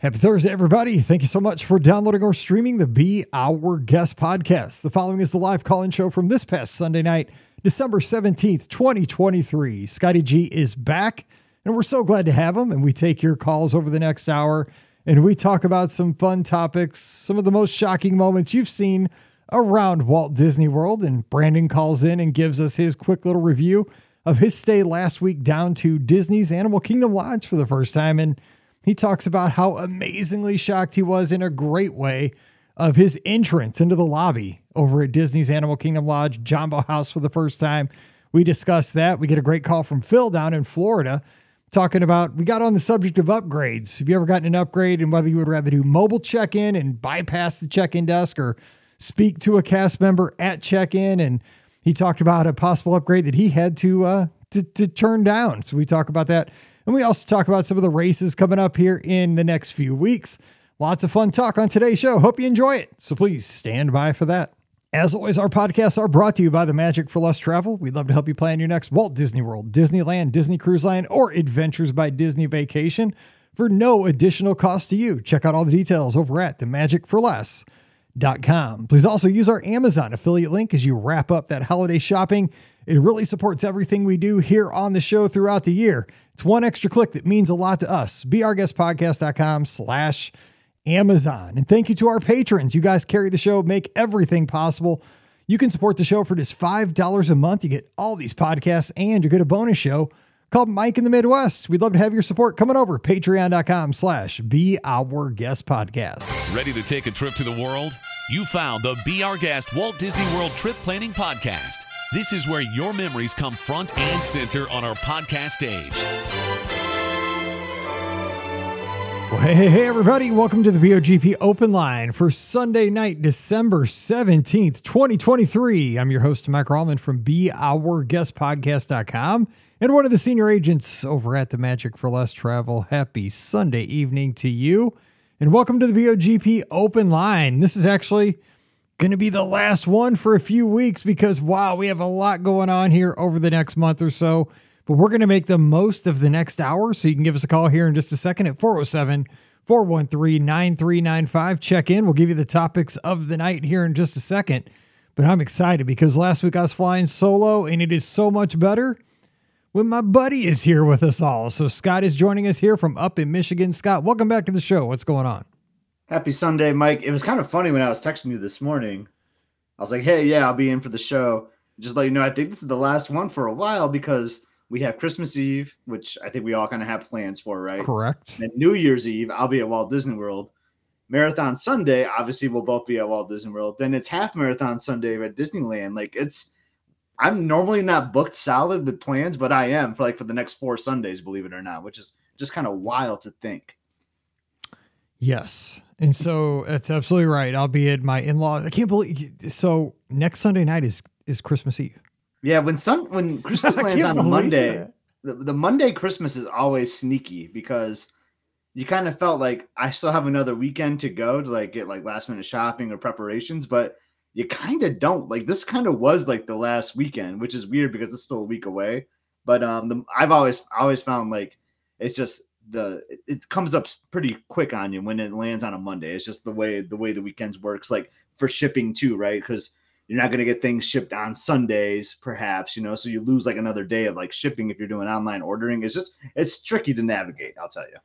Happy Thursday, everybody. Thank you so much for downloading or streaming the Be Our Guest podcast. The following is the live call in show from this past Sunday night, December 17th, 2023. Scotty G is back, and we're so glad to have him. And we take your calls over the next hour, and we talk about some fun topics, some of the most shocking moments you've seen around Walt Disney World. And Brandon calls in and gives us his quick little review of his stay last week down to Disney's Animal Kingdom Lodge for the first time. And he talks about how amazingly shocked he was in a great way of his entrance into the lobby over at Disney's Animal Kingdom Lodge, Jambo House for the first time. We discuss that. We get a great call from Phil down in Florida talking about we got on the subject of upgrades. Have you ever gotten an upgrade and whether you would rather do mobile check-in and bypass the check-in desk or speak to a cast member at check-in and he talked about a possible upgrade that he had to uh to, to turn down. So we talk about that and we also talk about some of the races coming up here in the next few weeks. Lots of fun talk on today's show. Hope you enjoy it. So please stand by for that. As always, our podcasts are brought to you by the Magic for Less Travel. We'd love to help you plan your next Walt Disney World, Disneyland, Disney Cruise Line, or Adventures by Disney vacation for no additional cost to you. Check out all the details over at themagicforless.com. Please also use our Amazon affiliate link as you wrap up that holiday shopping. It really supports everything we do here on the show throughout the year. It's one extra click that means a lot to us. BeOurGuestPodcast.com slash Amazon. And thank you to our patrons. You guys carry the show, make everything possible. You can support the show for just $5 a month. You get all these podcasts and you get a bonus show called Mike in the Midwest. We'd love to have your support coming over. Patreon.com slash Be Our Guest Podcast. Ready to take a trip to the world? You found the Be Our Guest Walt Disney World Trip Planning Podcast. This is where your memories come front and center on our podcast stage. Well, hey, hey, everybody. Welcome to the BOGP Open Line for Sunday night, December 17th, 2023. I'm your host, Mike Rallman from BeOurGuestPodcast.com and one of the senior agents over at the Magic for Less Travel. Happy Sunday evening to you, and welcome to the BOGP Open Line. This is actually going to be the last one for a few weeks because, wow, we have a lot going on here over the next month or so. But we're going to make the most of the next hour. So you can give us a call here in just a second at 407 413 9395. Check in. We'll give you the topics of the night here in just a second. But I'm excited because last week I was flying solo and it is so much better when my buddy is here with us all. So Scott is joining us here from up in Michigan. Scott, welcome back to the show. What's going on? Happy Sunday, Mike. It was kind of funny when I was texting you this morning. I was like, hey, yeah, I'll be in for the show. Just let you know, I think this is the last one for a while because we have Christmas Eve, which I think we all kind of have plans for, right? Correct. And New Year's Eve, I'll be at Walt Disney World. Marathon Sunday, obviously, we'll both be at Walt Disney World. Then it's half marathon Sunday at Disneyland. Like it's, I'm normally not booked solid with plans, but I am for like for the next four Sundays, believe it or not, which is just kind of wild to think. Yes. And so that's absolutely right. I'll be at my in-law. I can't believe so next Sunday night is is Christmas Eve. Yeah, when sun when Christmas lands on Monday, the, the Monday Christmas is always sneaky because you kind of felt like I still have another weekend to go to like get like last minute shopping or preparations, but you kind of don't. Like this kind of was like the last weekend, which is weird because it's still a week away. But um, the, I've always always found like it's just the it comes up pretty quick on you when it lands on a Monday. It's just the way the way the weekends works, like for shipping too, right? Because you're not going to get things shipped on Sundays, perhaps, you know, so you lose like another day of like shipping if you're doing online ordering. It's just it's tricky to navigate. I'll tell you.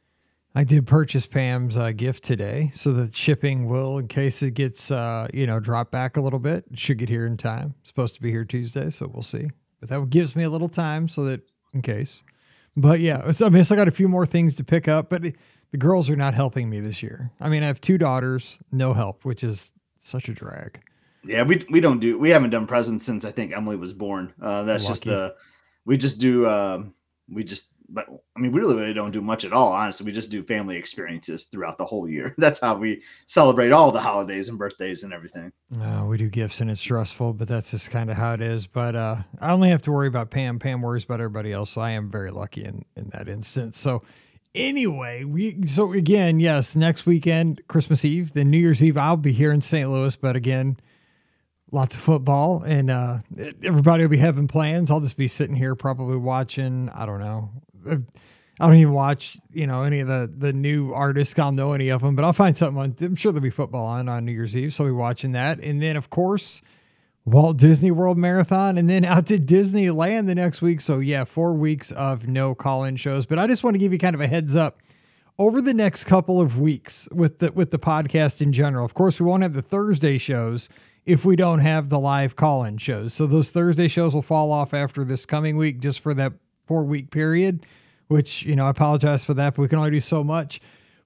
I did purchase Pam's uh, gift today, so the shipping will, in case it gets uh, you know dropped back a little bit, should get here in time. It's supposed to be here Tuesday, so we'll see. But that gives me a little time so that in case. But yeah, I mean, I still got a few more things to pick up, but the girls are not helping me this year. I mean, I have two daughters, no help, which is such a drag. Yeah, we we don't do we haven't done presents since I think Emily was born. Uh, that's Lucky. just the we just do uh, we just but I mean we really, really don't do much at all. Honestly, we just do family experiences throughout the whole year. That's how we celebrate all the holidays and birthdays and everything. Uh, we do gifts and it's stressful, but that's just kind of how it is. But uh, I only have to worry about Pam. Pam worries about everybody else. So I am very lucky in in that instance. So anyway, we so again, yes, next weekend, Christmas Eve, then New Year's Eve, I'll be here in St. Louis, but again, lots of football and uh, everybody will be having plans. I'll just be sitting here probably watching, I don't know. I don't even watch, you know, any of the the new artists. I'll know any of them, but I'll find something on. I'm sure there'll be football on on New Year's Eve, so I'll be watching that. And then, of course, Walt Disney World Marathon, and then out to Disneyland the next week. So yeah, four weeks of no call-in shows. But I just want to give you kind of a heads up over the next couple of weeks with the with the podcast in general. Of course, we won't have the Thursday shows if we don't have the live call-in shows. So those Thursday shows will fall off after this coming week, just for that four week period which, you know, I apologize for that, but we can only do so much.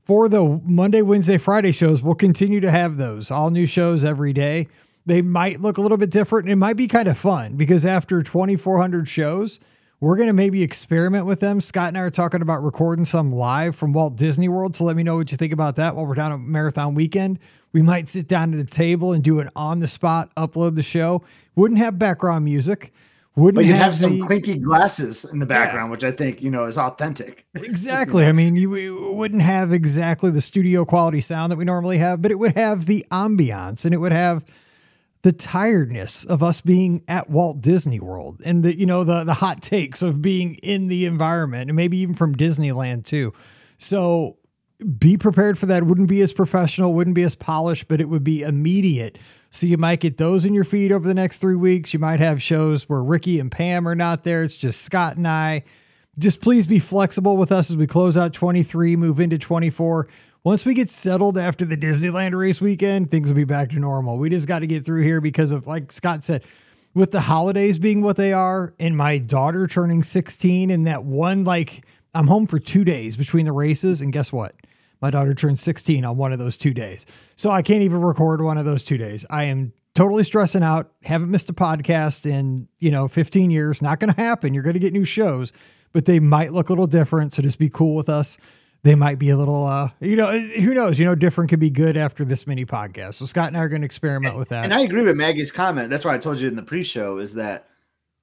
For the Monday, Wednesday, Friday shows, we'll continue to have those all new shows every day. They might look a little bit different. It might be kind of fun because after 2,400 shows, we're going to maybe experiment with them. Scott and I are talking about recording some live from Walt Disney World. So let me know what you think about that while we're down at Marathon Weekend. We might sit down at a table and do an on the spot upload the show. Wouldn't have background music. Wouldn't but you have, have some the, clinky glasses in the background, yeah. which I think you know is authentic. Exactly. I mean, you, you, wouldn't have exactly the studio quality sound that we normally have, but it would have the ambiance and it would have the tiredness of us being at Walt Disney World and the you know the the hot takes of being in the environment and maybe even from Disneyland too. So be prepared for that. It wouldn't be as professional, wouldn't be as polished, but it would be immediate so you might get those in your feed over the next three weeks. You might have shows where Ricky and Pam are not there. It's just Scott and I. Just please be flexible with us as we close out 23, move into 24. Once we get settled after the Disneyland race weekend, things will be back to normal. We just got to get through here because of, like Scott said, with the holidays being what they are and my daughter turning 16 and that one, like, I'm home for two days between the races. And guess what? My daughter turned 16 on one of those two days. So I can't even record one of those two days. I am totally stressing out. Haven't missed a podcast in, you know, 15 years. Not going to happen. You're going to get new shows, but they might look a little different. So just be cool with us. They might be a little, uh, you know, who knows? You know, different could be good after this mini podcast. So Scott and I are going to experiment with that. And I agree with Maggie's comment. That's why I told you in the pre-show is that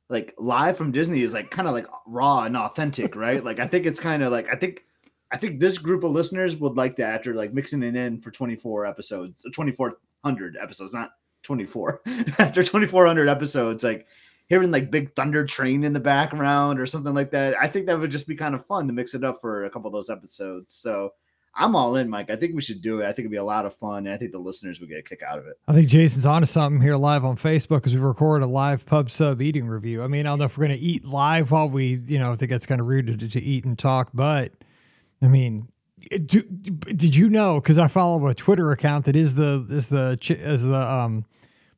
like live from Disney is like kind of like raw and authentic, right? like I think it's kind of like I think I think this group of listeners would like to after like mixing it in for 24 episodes, 2400 episodes, not 24. after 2400 episodes, like hearing like Big Thunder Train in the background or something like that. I think that would just be kind of fun to mix it up for a couple of those episodes. So I'm all in, Mike. I think we should do it. I think it'd be a lot of fun. And I think the listeners would get a kick out of it. I think Jason's onto something here live on Facebook as we record a live pub sub eating review. I mean, I don't know if we're going to eat live while we, you know, I think that's kind of rude to, to eat and talk, but I mean, do, did you know? Because I follow a Twitter account that is the is the is the um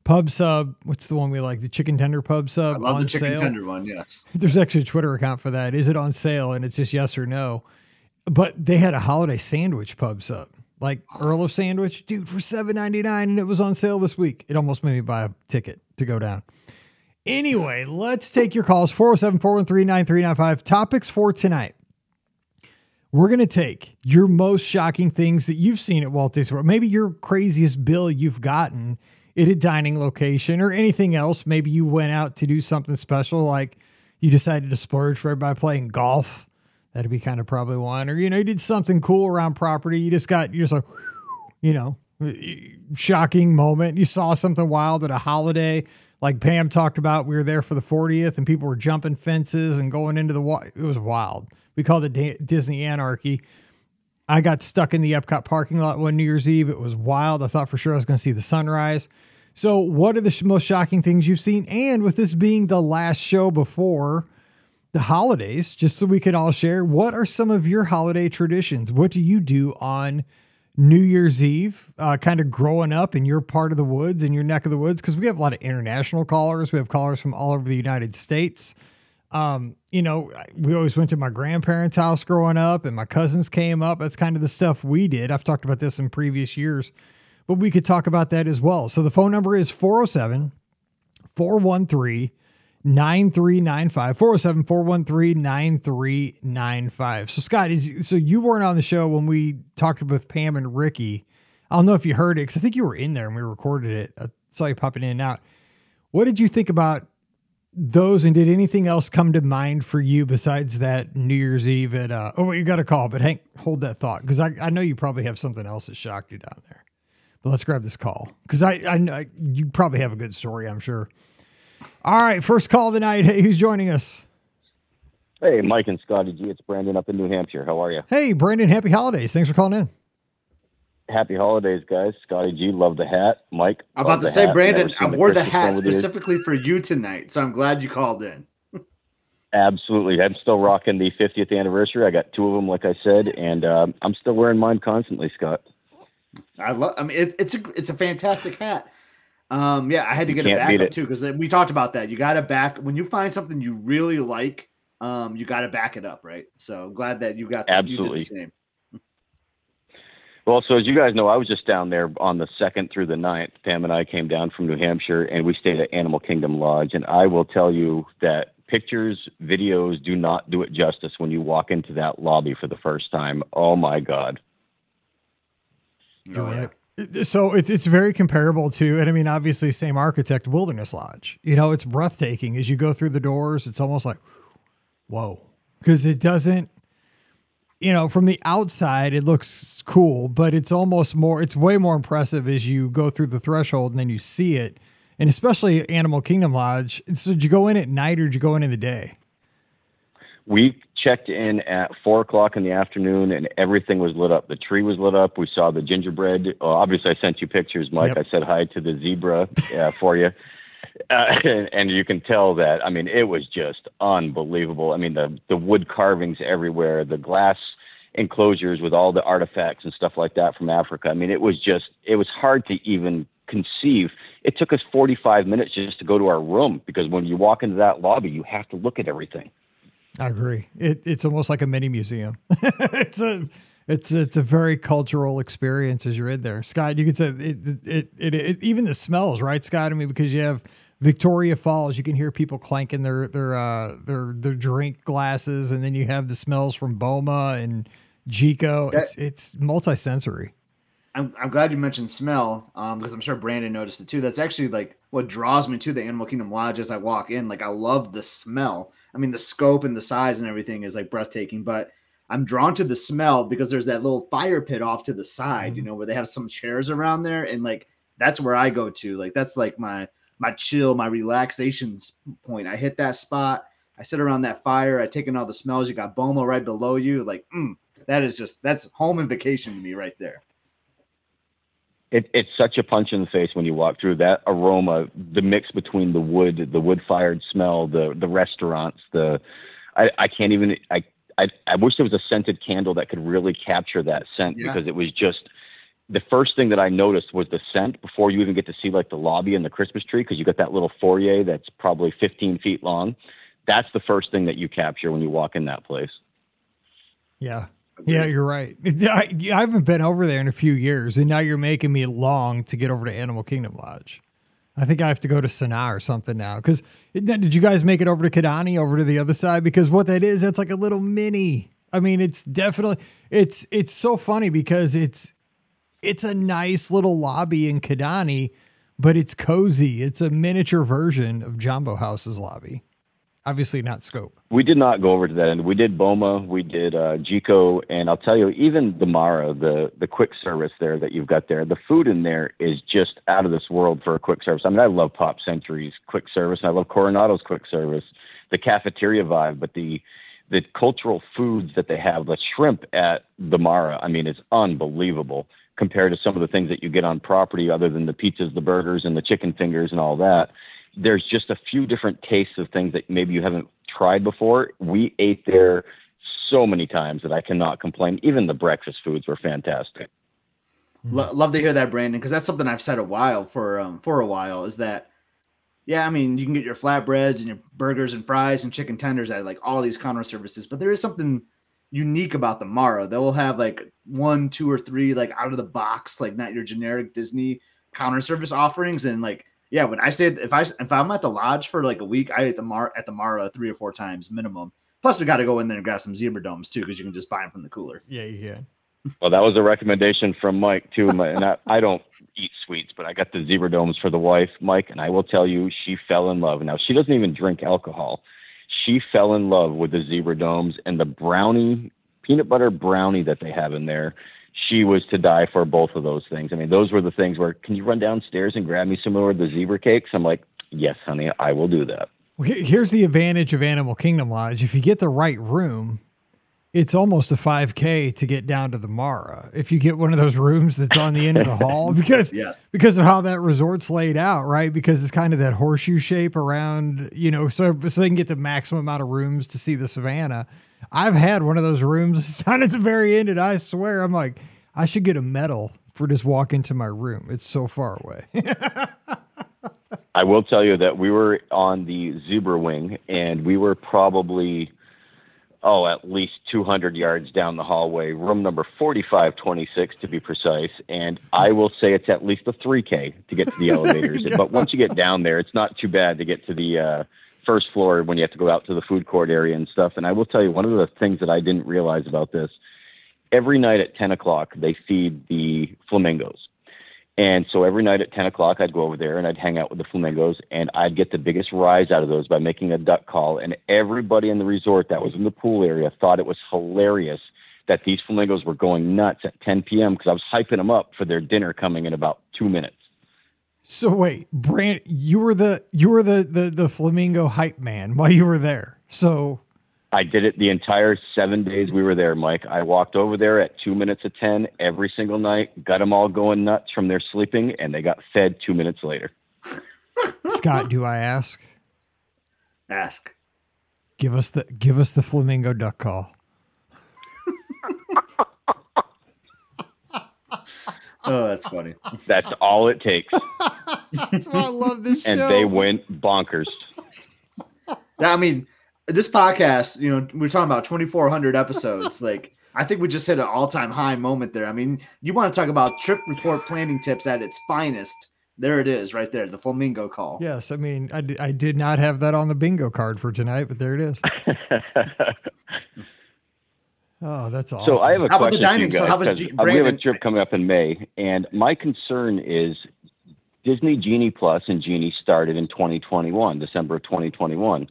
pub sub. What's the one we like? The chicken tender pub sub. I love the chicken sale? tender one. Yes. There's actually a Twitter account for that. Is it on sale? And it's just yes or no. But they had a holiday sandwich pub sub, like Earl of Sandwich, dude, for seven ninety nine, and it was on sale this week. It almost made me buy a ticket to go down. Anyway, let's take your calls 407 413 9395. Topics for tonight we're going to take your most shocking things that you've seen at Walt Disney World, maybe your craziest bill you've gotten at a dining location or anything else. Maybe you went out to do something special, like you decided to splurge for everybody playing golf. That'd be kind of probably one. Or, you know, you did something cool around property. You just got, you're just like, you know, shocking moment. You saw something wild at a holiday. Like Pam talked about, we were there for the 40th and people were jumping fences and going into the water. It was wild. We called it Disney Anarchy. I got stuck in the Epcot parking lot one New Year's Eve. It was wild. I thought for sure I was going to see the sunrise. So, what are the most shocking things you've seen? And with this being the last show before the holidays, just so we can all share, what are some of your holiday traditions? What do you do on New Year's Eve, uh, kind of growing up in your part of the woods, in your neck of the woods? Because we have a lot of international callers. We have callers from all over the United States. Um, you know, we always went to my grandparents' house growing up, and my cousins came up. That's kind of the stuff we did. I've talked about this in previous years, but we could talk about that as well. So the phone number is 407 413 9395 407 413 9395. So, Scott, so you weren't on the show when we talked with Pam and Ricky. I don't know if you heard it because I think you were in there and we recorded it. I saw you popping in and out. What did you think about those and did anything else come to mind for you besides that New Year's Eve at uh oh you got a call, but Hank, hold that thought because I, I know you probably have something else that shocked you down there. But let's grab this call because I, I know you probably have a good story, I'm sure. All right, first call of the night. Hey, who's joining us? Hey, Mike and Scotty G. It's Brandon up in New Hampshire. How are you? Hey, Brandon. Happy holidays. Thanks for calling in. Happy holidays, guys. Scotty G. Love the hat. Mike. I'm about to say, hat. Brandon, I wore the hat specifically for you tonight, so I'm glad you called in. Absolutely. I'm still rocking the 50th anniversary. I got two of them, like I said, and um, I'm still wearing mine constantly, Scott. I love. I mean, it, it's a it's a fantastic hat. Um, yeah, I had to get a backup too because we talked about that. You got to back when you find something you really like. Um, you got to back it up, right? So glad that you got that. absolutely you the same. Well, so as you guys know, I was just down there on the second through the ninth. Pam and I came down from New Hampshire, and we stayed at Animal Kingdom Lodge. And I will tell you that pictures, videos do not do it justice when you walk into that lobby for the first time. Oh my God! You're oh, right. So it's it's very comparable to, and I mean, obviously, same architect, Wilderness Lodge. You know, it's breathtaking as you go through the doors. It's almost like, whoa, because it doesn't. You know, from the outside, it looks cool, but it's almost more. It's way more impressive as you go through the threshold and then you see it, and especially Animal Kingdom Lodge. So, did you go in at night or did you go in in the day? We checked in at four o'clock in the afternoon and everything was lit up. The tree was lit up. We saw the gingerbread. Obviously, I sent you pictures, Mike. Yep. I said hi to the zebra uh, for you. Uh, and, and, you can tell that. I mean, it was just unbelievable. I mean, the the wood carvings everywhere, the glass enclosures with all the artifacts and stuff like that from Africa. I mean, it was just it was hard to even conceive. It took us 45 minutes just to go to our room because when you walk into that lobby, you have to look at everything. I agree. It, it's almost like a mini museum. it's a it's it's a very cultural experience as you're in there. Scott, you could say it it, it, it even the smells, right, Scott? I mean, because you have Victoria Falls, you can hear people clanking their their uh, their their drink glasses, and then you have the smells from Boma and. That, it's it's multisensory. I'm, I'm glad you mentioned smell because um, I'm sure Brandon noticed it too. That's actually like what draws me to the Animal Kingdom Lodge as I walk in. Like I love the smell I mean, the scope and the size and everything is like breathtaking, but I'm drawn to the smell because there's that little fire pit off to the side, mm-hmm. you know, where they have some chairs around there, and like that's where I go to. Like that's like my my chill, my relaxation point. I hit that spot. I sit around that fire. I take in all the smells. You got Boma right below you. Like, mm, that is just that's home and vacation to me right there it, it's such a punch in the face when you walk through that aroma, the mix between the wood, the wood fired smell, the the restaurants, the I, I can't even I, I I wish there was a scented candle that could really capture that scent yeah. because it was just the first thing that I noticed was the scent before you even get to see like the lobby and the Christmas tree because you got that little foyer that's probably 15 feet long. That's the first thing that you capture when you walk in that place. Yeah, yeah, you're right. I, I, haven't been over there in a few years, and now you're making me long to get over to Animal Kingdom Lodge. I think I have to go to Sanaa or something now. Because did you guys make it over to Kidani, over to the other side? Because what that is, that's like a little mini. I mean, it's definitely it's it's so funny because it's it's a nice little lobby in Kidani, but it's cozy. It's a miniature version of Jambo House's lobby obviously not scope. We did not go over to that end. We did Boma, we did uh, Jiko, and I'll tell you, even the Mara, the the quick service there that you've got there, the food in there is just out of this world for a quick service. I mean, I love Pop Century's quick service, and I love Coronado's quick service, the cafeteria vibe, but the the cultural foods that they have, the shrimp at the Mara, I mean, it's unbelievable compared to some of the things that you get on property, other than the pizzas, the burgers, and the chicken fingers and all that there's just a few different tastes of things that maybe you haven't tried before. We ate there so many times that I cannot complain. Even the breakfast foods were fantastic. love to hear that, Brandon, because that's something I've said a while for um, for a while. Is that yeah? I mean, you can get your flatbreads and your burgers and fries and chicken tenders at like all these counter services, but there is something unique about the Mara. They'll have like one, two, or three like out of the box, like not your generic Disney counter service offerings, and like yeah, when I stayed, if I if I'm at the lodge for like a week, I ate the Mar at the Mara three or four times minimum. Plus, we got to go in there and grab some zebra domes too, because you can just buy them from the cooler. Yeah, yeah. Well, that was a recommendation from Mike too. and I, I don't eat sweets, but I got the zebra domes for the wife, Mike, and I will tell you, she fell in love. Now she doesn't even drink alcohol. She fell in love with the zebra domes and the brownie, peanut butter brownie that they have in there she was to die for both of those things. I mean, those were the things where, can you run downstairs and grab me some more of the zebra cakes? I'm like, yes, honey, I will do that. Here's the advantage of Animal Kingdom Lodge. If you get the right room, it's almost a 5k to get down to the Mara. If you get one of those rooms that's on the end of the hall because yes. because of how that resort's laid out, right? Because it's kind of that horseshoe shape around, you know, so so they can get the maximum amount of rooms to see the savannah. I've had one of those rooms down at the very end and I swear I'm like I should get a medal for just walking to my room. It's so far away. I will tell you that we were on the zebra wing and we were probably oh, at least 200 yards down the hallway, room number 4526 to be precise. And I will say it's at least a 3K to get to the elevators. but once you get down there, it's not too bad to get to the uh, first floor when you have to go out to the food court area and stuff. And I will tell you, one of the things that I didn't realize about this every night at 10 o'clock, they feed the flamingos. And so every night at 10 o'clock, I'd go over there and I'd hang out with the flamingos and I'd get the biggest rise out of those by making a duck call. And everybody in the resort that was in the pool area thought it was hilarious that these flamingos were going nuts at 10 p.m. because I was hyping them up for their dinner coming in about two minutes. So wait, Brant, you were the you were the the, the flamingo hype man while you were there. So I did it the entire seven days we were there, Mike. I walked over there at two minutes of 10 every single night, got them all going nuts from their sleeping, and they got fed two minutes later. Scott, do I ask? Ask. Give us the give us the flamingo duck call. Oh, that's funny. That's all it takes. that's why I love this and show. And they went bonkers. I mean, this podcast, you know, we're talking about 2,400 episodes. like, I think we just hit an all time high moment there. I mean, you want to talk about trip report planning tips at its finest. There it is, right there, the flamingo call. Yes, I mean, I, I did not have that on the bingo card for tonight, but there it is. Oh, that's awesome. So I have a how question about the dining? So how was G- we have a trip coming up in May, and my concern is Disney Genie Plus and Genie started in 2021, December of 2021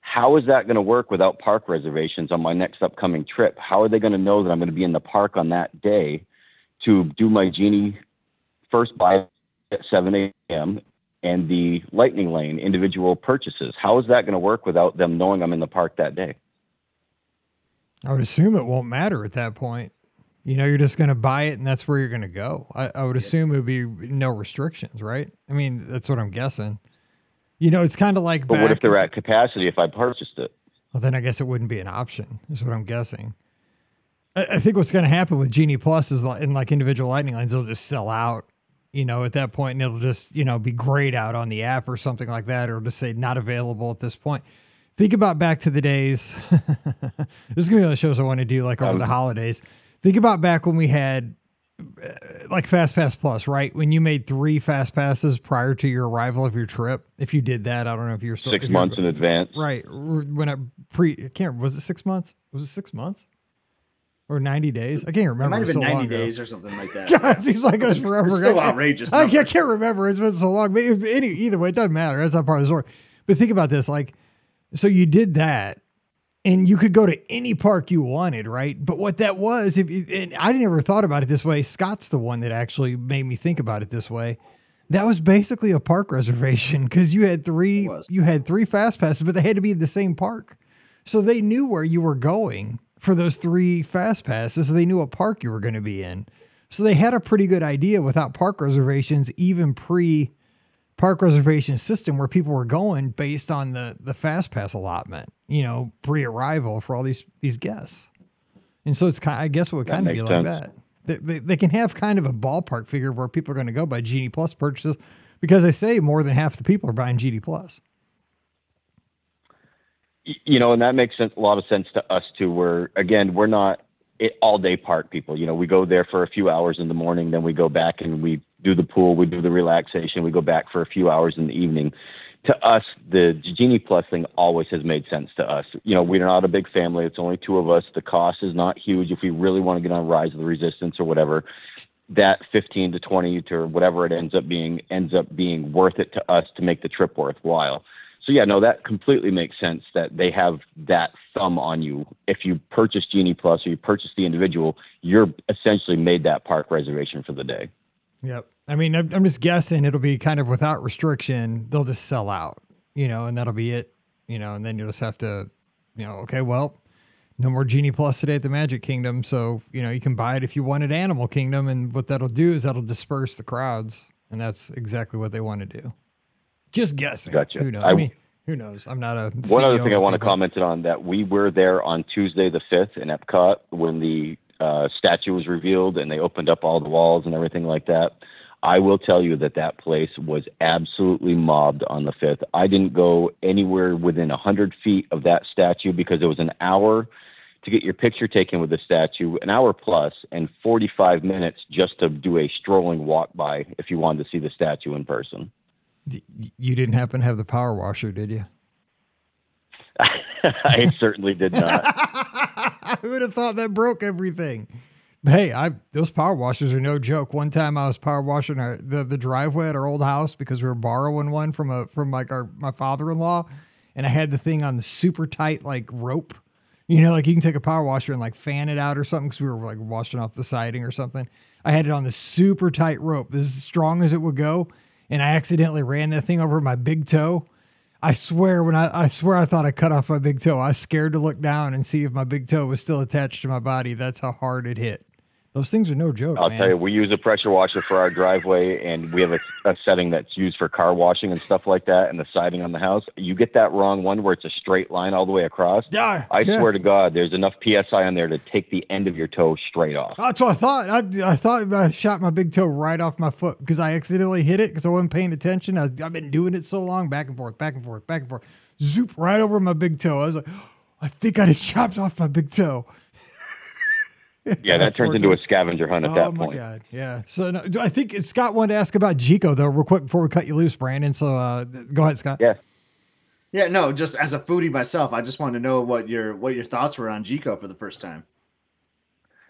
how is that going to work without park reservations on my next upcoming trip? How are they going to know that I'm going to be in the park on that day to do my Genie first buy at 7 a.m. and the Lightning Lane individual purchases? How is that going to work without them knowing I'm in the park that day? I would assume it won't matter at that point. You know, you're just going to buy it and that's where you're going to go. I, I would assume it would be no restrictions, right? I mean, that's what I'm guessing. You know, it's kind of like. But what if they're at capacity if I purchased it? Well, then I guess it wouldn't be an option. Is what I'm guessing. I, I think what's going to happen with Genie Plus is in like individual Lightning lines, they'll just sell out. You know, at that point, and it'll just you know be grayed out on the app or something like that, or just say not available at this point. Think about back to the days. this is gonna be one of the shows I want to do like over um, the holidays. Think about back when we had like Fast Pass Plus, right? When you made three Fast Passes prior to your arrival of your trip, if you did that, I don't know if you're still six months in advance, right? When I pre, I can't was it six months? Was it six months or ninety days? I can't remember. It might have been so ninety days ago. or something like that. God, it seems like it was forever. It's still outrageous. I, I, can't remember. It's been so long. But any, either way, it doesn't matter. That's not part of the story. But think about this, like, so you did that and you could go to any park you wanted, right? But what that was, if and I never thought about it this way. Scott's the one that actually made me think about it this way. That was basically a park reservation because you had three you had three fast passes, but they had to be in the same park, so they knew where you were going for those three fast passes. So they knew what park you were going to be in. So they had a pretty good idea without park reservations, even pre park reservation system where people were going based on the the fast pass allotment, you know, pre-arrival for all these these guests. And so it's kind I guess it would kind of be sense. like that. They, they, they, can have kind of a ballpark figure of where people are going to go by Genie Plus purchases because they say more than half the people are buying Genie Plus. You know, and that makes sense, a lot of sense to us too. Where again, we're not all day park people. You know, we go there for a few hours in the morning, then we go back and we do the pool, we do the relaxation, we go back for a few hours in the evening. To us, the Genie Plus thing always has made sense to us. You know, we're not a big family. It's only two of us. The cost is not huge. If we really want to get on Rise of the Resistance or whatever, that 15 to 20 to whatever it ends up being ends up being worth it to us to make the trip worthwhile. So yeah, no, that completely makes sense that they have that thumb on you. If you purchase Genie Plus or you purchase the individual, you're essentially made that park reservation for the day. Yep. I mean, I'm, I'm just guessing it'll be kind of without restriction. They'll just sell out, you know, and that'll be it. you know, and then you'll just have to, you know, okay, well, no more Genie Plus today at the Magic Kingdom. So, you know, you can buy it if you want at Animal Kingdom. And what that'll do is that'll disperse the crowds. And that's exactly what they want to do. Just guessing. Gotcha. Who knows? I, I mean, who knows? I'm not a. One other thing I want to comment on that we were there on Tuesday the 5th in Epcot when the uh, statue was revealed and they opened up all the walls and everything like that. I will tell you that that place was absolutely mobbed on the 5th. I didn't go anywhere within 100 feet of that statue because it was an hour to get your picture taken with the statue, an hour plus, and 45 minutes just to do a strolling walk by if you wanted to see the statue in person. You didn't happen to have the power washer, did you? I certainly did not. Who would have thought that broke everything? Hey, I those power washers are no joke. One time I was power washing our, the the driveway at our old house because we were borrowing one from a from like our my father in law, and I had the thing on the super tight like rope you know, like you can take a power washer and like fan it out or something because we were like washing off the siding or something. I had it on the super tight rope, this as strong as it would go, and I accidentally ran that thing over my big toe. I swear when I I swear I thought I cut off my big toe. I was scared to look down and see if my big toe was still attached to my body. That's how hard it hit. Those things are no joke. I'll man. tell you, we use a pressure washer for our driveway, and we have a, a, setting that's used for car washing and stuff like that, and the siding on the house. You get that wrong one where it's a straight line all the way across. Yeah, I yeah. swear to God, there's enough psi on there to take the end of your toe straight off. That's what I thought. I, I thought I shot my big toe right off my foot because I accidentally hit it because I wasn't paying attention. I, I've been doing it so long, back and forth, back and forth, back and forth. Zoop right over my big toe. I was like, I think I just chopped off my big toe. Yeah, that turns into a scavenger hunt at oh, that point. Oh my god, yeah. So no, I think Scott wanted to ask about Jiko though, real quick before we cut you loose, Brandon. So uh, go ahead, Scott. Yeah. Yeah, no, just as a foodie myself, I just want to know what your what your thoughts were on Jiko for the first time.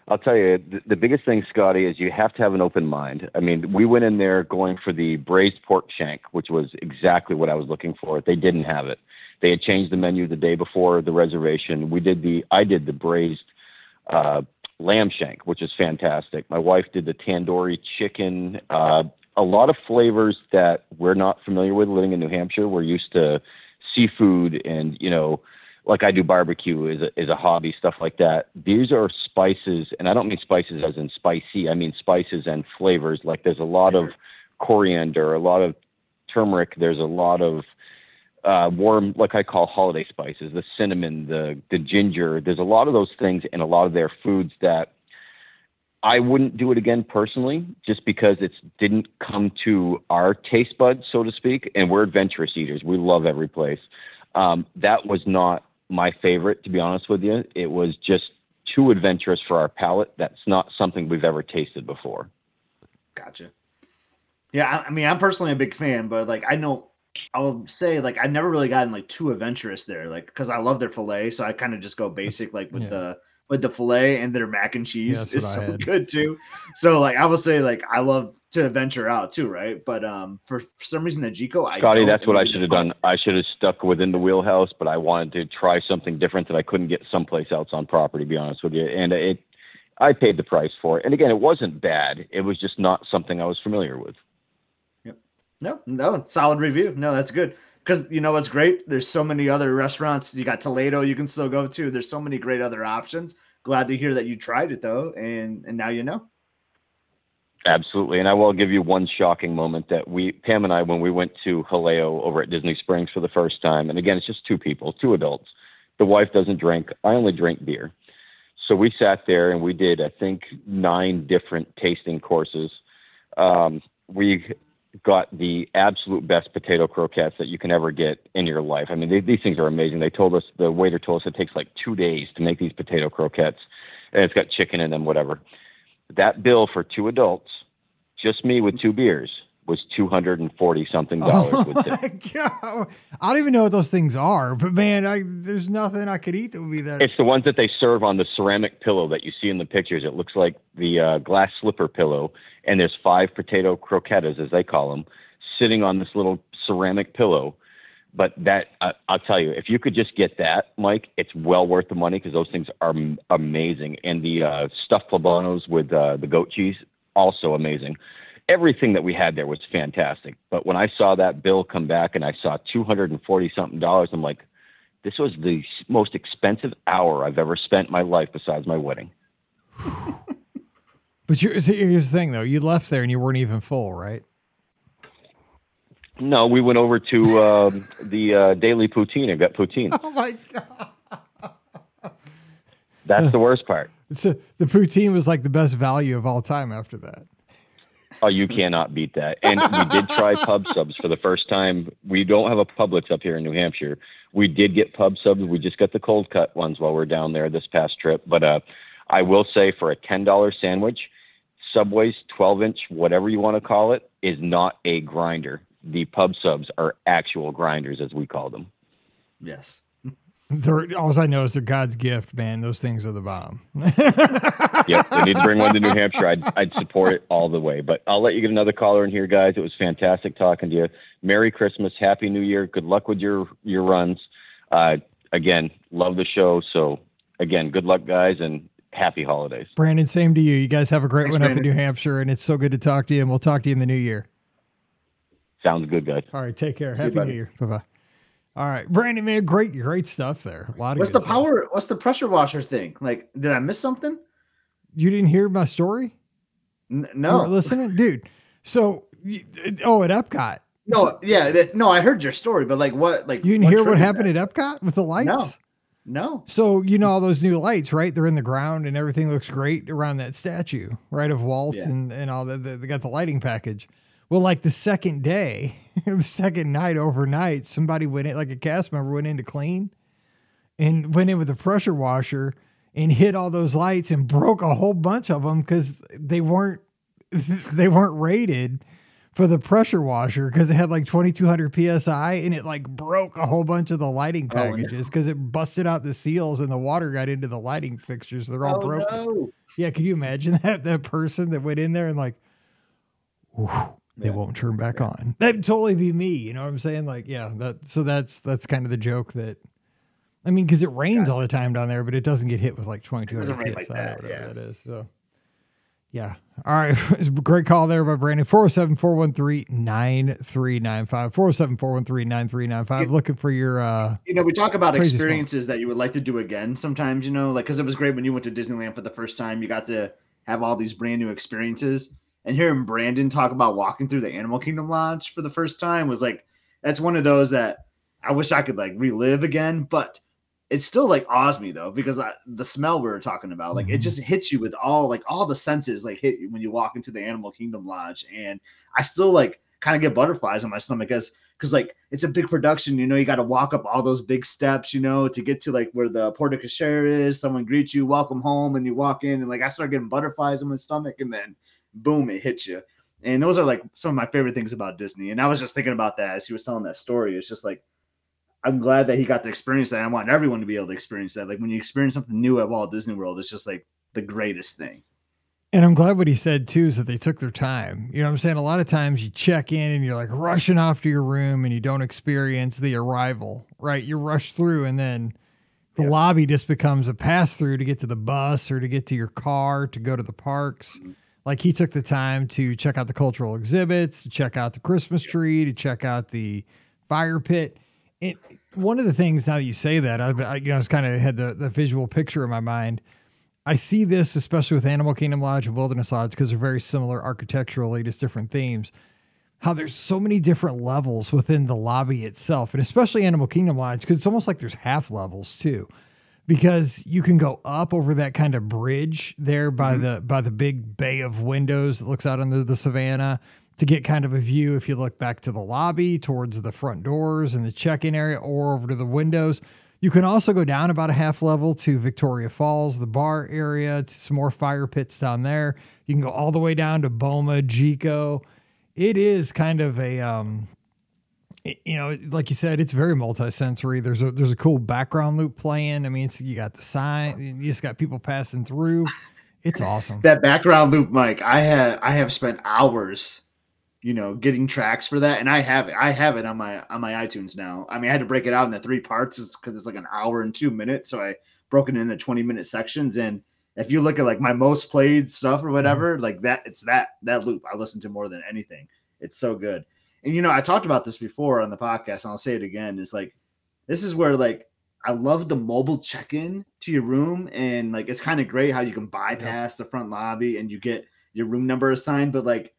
I'll tell you, the, the biggest thing, Scotty, is you have to have an open mind. I mean, we went in there going for the braised pork shank, which was exactly what I was looking for. They didn't have it. They had changed the menu the day before the reservation. We did the, I did the braised uh, lamb shank, which is fantastic. My wife did the tandoori chicken. Uh, a lot of flavors that we're not familiar with living in New Hampshire. We're used to seafood and, you know, like I do barbecue is a, is a hobby, stuff like that. These are spices, and I don't mean spices as in spicy. I mean spices and flavors. Like there's a lot of coriander, a lot of turmeric. There's a lot of uh, warm, like I call holiday spices, the cinnamon, the the ginger. There's a lot of those things in a lot of their foods that I wouldn't do it again personally, just because it didn't come to our taste buds, so to speak. And we're adventurous eaters; we love every place. Um, that was not my favorite, to be honest with you. It was just too adventurous for our palate. That's not something we've ever tasted before. Gotcha. Yeah, I mean, I'm personally a big fan, but like I know I'll say like I've never really gotten like too adventurous there, like because I love their fillet, so I kind of just go basic like with yeah. the with the fillet and their mac and cheese yeah, is so good too. So like I will say like I love to venture out too, right? But um for, for some reason at Jiko, I Scotty, that's what I should have done. I should have stuck within the wheelhouse, but I wanted to try something different that I couldn't get someplace else on property. To be honest with you, and it I paid the price for it. And again, it wasn't bad. It was just not something I was familiar with. No, no, solid review. No, that's good. Because you know what's great? There's so many other restaurants. You got Toledo you can still go to. There's so many great other options. Glad to hear that you tried it though, and and now you know. Absolutely, and I will give you one shocking moment that we Pam and I when we went to Jaleo over at Disney Springs for the first time, and again it's just two people, two adults. The wife doesn't drink. I only drink beer. So we sat there and we did I think nine different tasting courses. Um, we got the absolute best potato croquettes that you can ever get in your life. I mean, they, these things are amazing. They told us the waiter told us it takes like two days to make these potato croquettes, and it's got chicken in them, whatever. That bill for two adults, just me with two beers, was two hundred and forty something dollars. Oh my God. I don't even know what those things are, but man, I, there's nothing I could eat that would be that. It's the ones that they serve on the ceramic pillow that you see in the pictures. It looks like the uh, glass slipper pillow, and there's five potato croquettes, as they call them, sitting on this little ceramic pillow. But that uh, I'll tell you, if you could just get that, Mike, it's well worth the money because those things are amazing. And the uh, stuffed poblanos with uh, the goat cheese, also amazing everything that we had there was fantastic. But when I saw that bill come back and I saw 240 something dollars, I'm like, This was the most expensive hour I've ever spent in my life besides my wedding. but here's the thing, though. You left there and you weren't even full, right? No, we went over to uh, the uh, Daily Poutine and got poutine. Oh my god! That's the worst part. It's a, the poutine was like the best value of all time after that. Oh, you cannot beat that. And we did try pub subs for the first time. We don't have a Publix up here in New Hampshire. We did get pub subs. We just got the cold cut ones while we are down there this past trip. But uh, I will say for a ten dollar sandwich, Subway's twelve inch, whatever you want to call it, is not a grinder. The pub subs are actual grinders, as we call them. Yes. They're, all I know is they're God's gift, man. Those things are the bomb. yep, they need to bring one to New Hampshire. I'd, I'd support it all the way. But I'll let you get another caller in here, guys. It was fantastic talking to you. Merry Christmas, Happy New Year. Good luck with your your runs. Uh, again, love the show. So again, good luck, guys, and happy holidays. Brandon, same to you. You guys have a great Thanks, one Brandon. up in New Hampshire, and it's so good to talk to you. And we'll talk to you in the new year. Sounds good, guys. All right, take care. See happy you, New Year. Bye bye. All right, Brandon, man, great, great stuff there. A lot of what's the power? What's the pressure washer thing? Like, did I miss something? You didn't hear my story? N- no, listening, dude. So, uh, oh, at Epcot. No, so, yeah, that, no, I heard your story, but like, what? Like, you didn't hear what happened that? at Epcot with the lights? No, no. So you know all those new lights, right? They're in the ground, and everything looks great around that statue, right? Of Walt yeah. and and all that. They got the lighting package. Well, like the second day, the second night overnight, somebody went in, like a cast member went in to clean and went in with a pressure washer and hit all those lights and broke a whole bunch of them because they weren't they weren't rated for the pressure washer because it had like 2200 psi and it like broke a whole bunch of the lighting packages because oh, no. it busted out the seals and the water got into the lighting fixtures they're all oh, broken no. yeah can you imagine that that person that went in there and like whew, they yeah. won't turn back on. That'd totally be me. You know what I'm saying? Like, yeah, that so that's that's kind of the joke that I mean, because it rains all the time down there, but it doesn't get hit with like 2200 like that, yeah. that is. So, yeah. All right. Great call there by Brandon. 407 413 9395. 407 413 9395. Looking for your. uh You know, we talk about experiences that you would like to do again sometimes, you know, like because it was great when you went to Disneyland for the first time. You got to have all these brand new experiences and hearing Brandon talk about walking through the Animal Kingdom Lodge for the first time was like that's one of those that I wish I could like relive again, but it still like awes me though because I, the smell we were talking about, like mm-hmm. it just hits you with all like all the senses like hit you when you walk into the Animal Kingdom Lodge, and I still like kind of get butterflies in my stomach as because like it's a big production, you know, you got to walk up all those big steps, you know, to get to like where the porte cochere is. Someone greets you, welcome home, and you walk in, and like I start getting butterflies in my stomach, and then boom, it hits you. And those are like some of my favorite things about Disney. And I was just thinking about that as he was telling that story. It's just like, I'm glad that he got to experience that. I want everyone to be able to experience that. Like when you experience something new at Walt Disney World, it's just like the greatest thing. And I'm glad what he said too is that they took their time. You know what I'm saying? A lot of times you check in and you're like rushing off to your room and you don't experience the arrival, right? You rush through and then the yep. lobby just becomes a pass through to get to the bus or to get to your car to go to the parks. Mm-hmm. Like he took the time to check out the cultural exhibits, to check out the Christmas tree, to check out the fire pit. And one of the things now that you say that, I, I you know, I was kind of had the, the visual picture in my mind. I see this especially with Animal Kingdom Lodge and Wilderness Lodge because they're very similar architecturally, just different themes. How there's so many different levels within the lobby itself, and especially Animal Kingdom Lodge because it's almost like there's half levels too because you can go up over that kind of bridge there by mm-hmm. the by the big bay of windows that looks out into the savannah to get kind of a view if you look back to the lobby towards the front doors and the check-in area or over to the windows you can also go down about a half level to Victoria Falls, the bar area, to some more fire pits down there. You can go all the way down to Boma, Jiko. It is kind of a um, you know, like you said, it's very multi-sensory. There's a there's a cool background loop playing. I mean, you got the sign, you just got people passing through. It's awesome. That background loop, Mike. I have I have spent hours, you know, getting tracks for that, and I have it. I have it on my on my iTunes now. I mean, I had to break it out into three parts because it's like an hour and two minutes, so I broke it into twenty minute sections. And if you look at like my most played stuff or whatever, mm-hmm. like that, it's that that loop I listen to more than anything. It's so good and you know, I talked about this before on the podcast, and I'll say it again. Is like this is where like I love the mobile check-in to your room, and like it's kind of great how you can bypass the front lobby and you get your room number assigned. But like,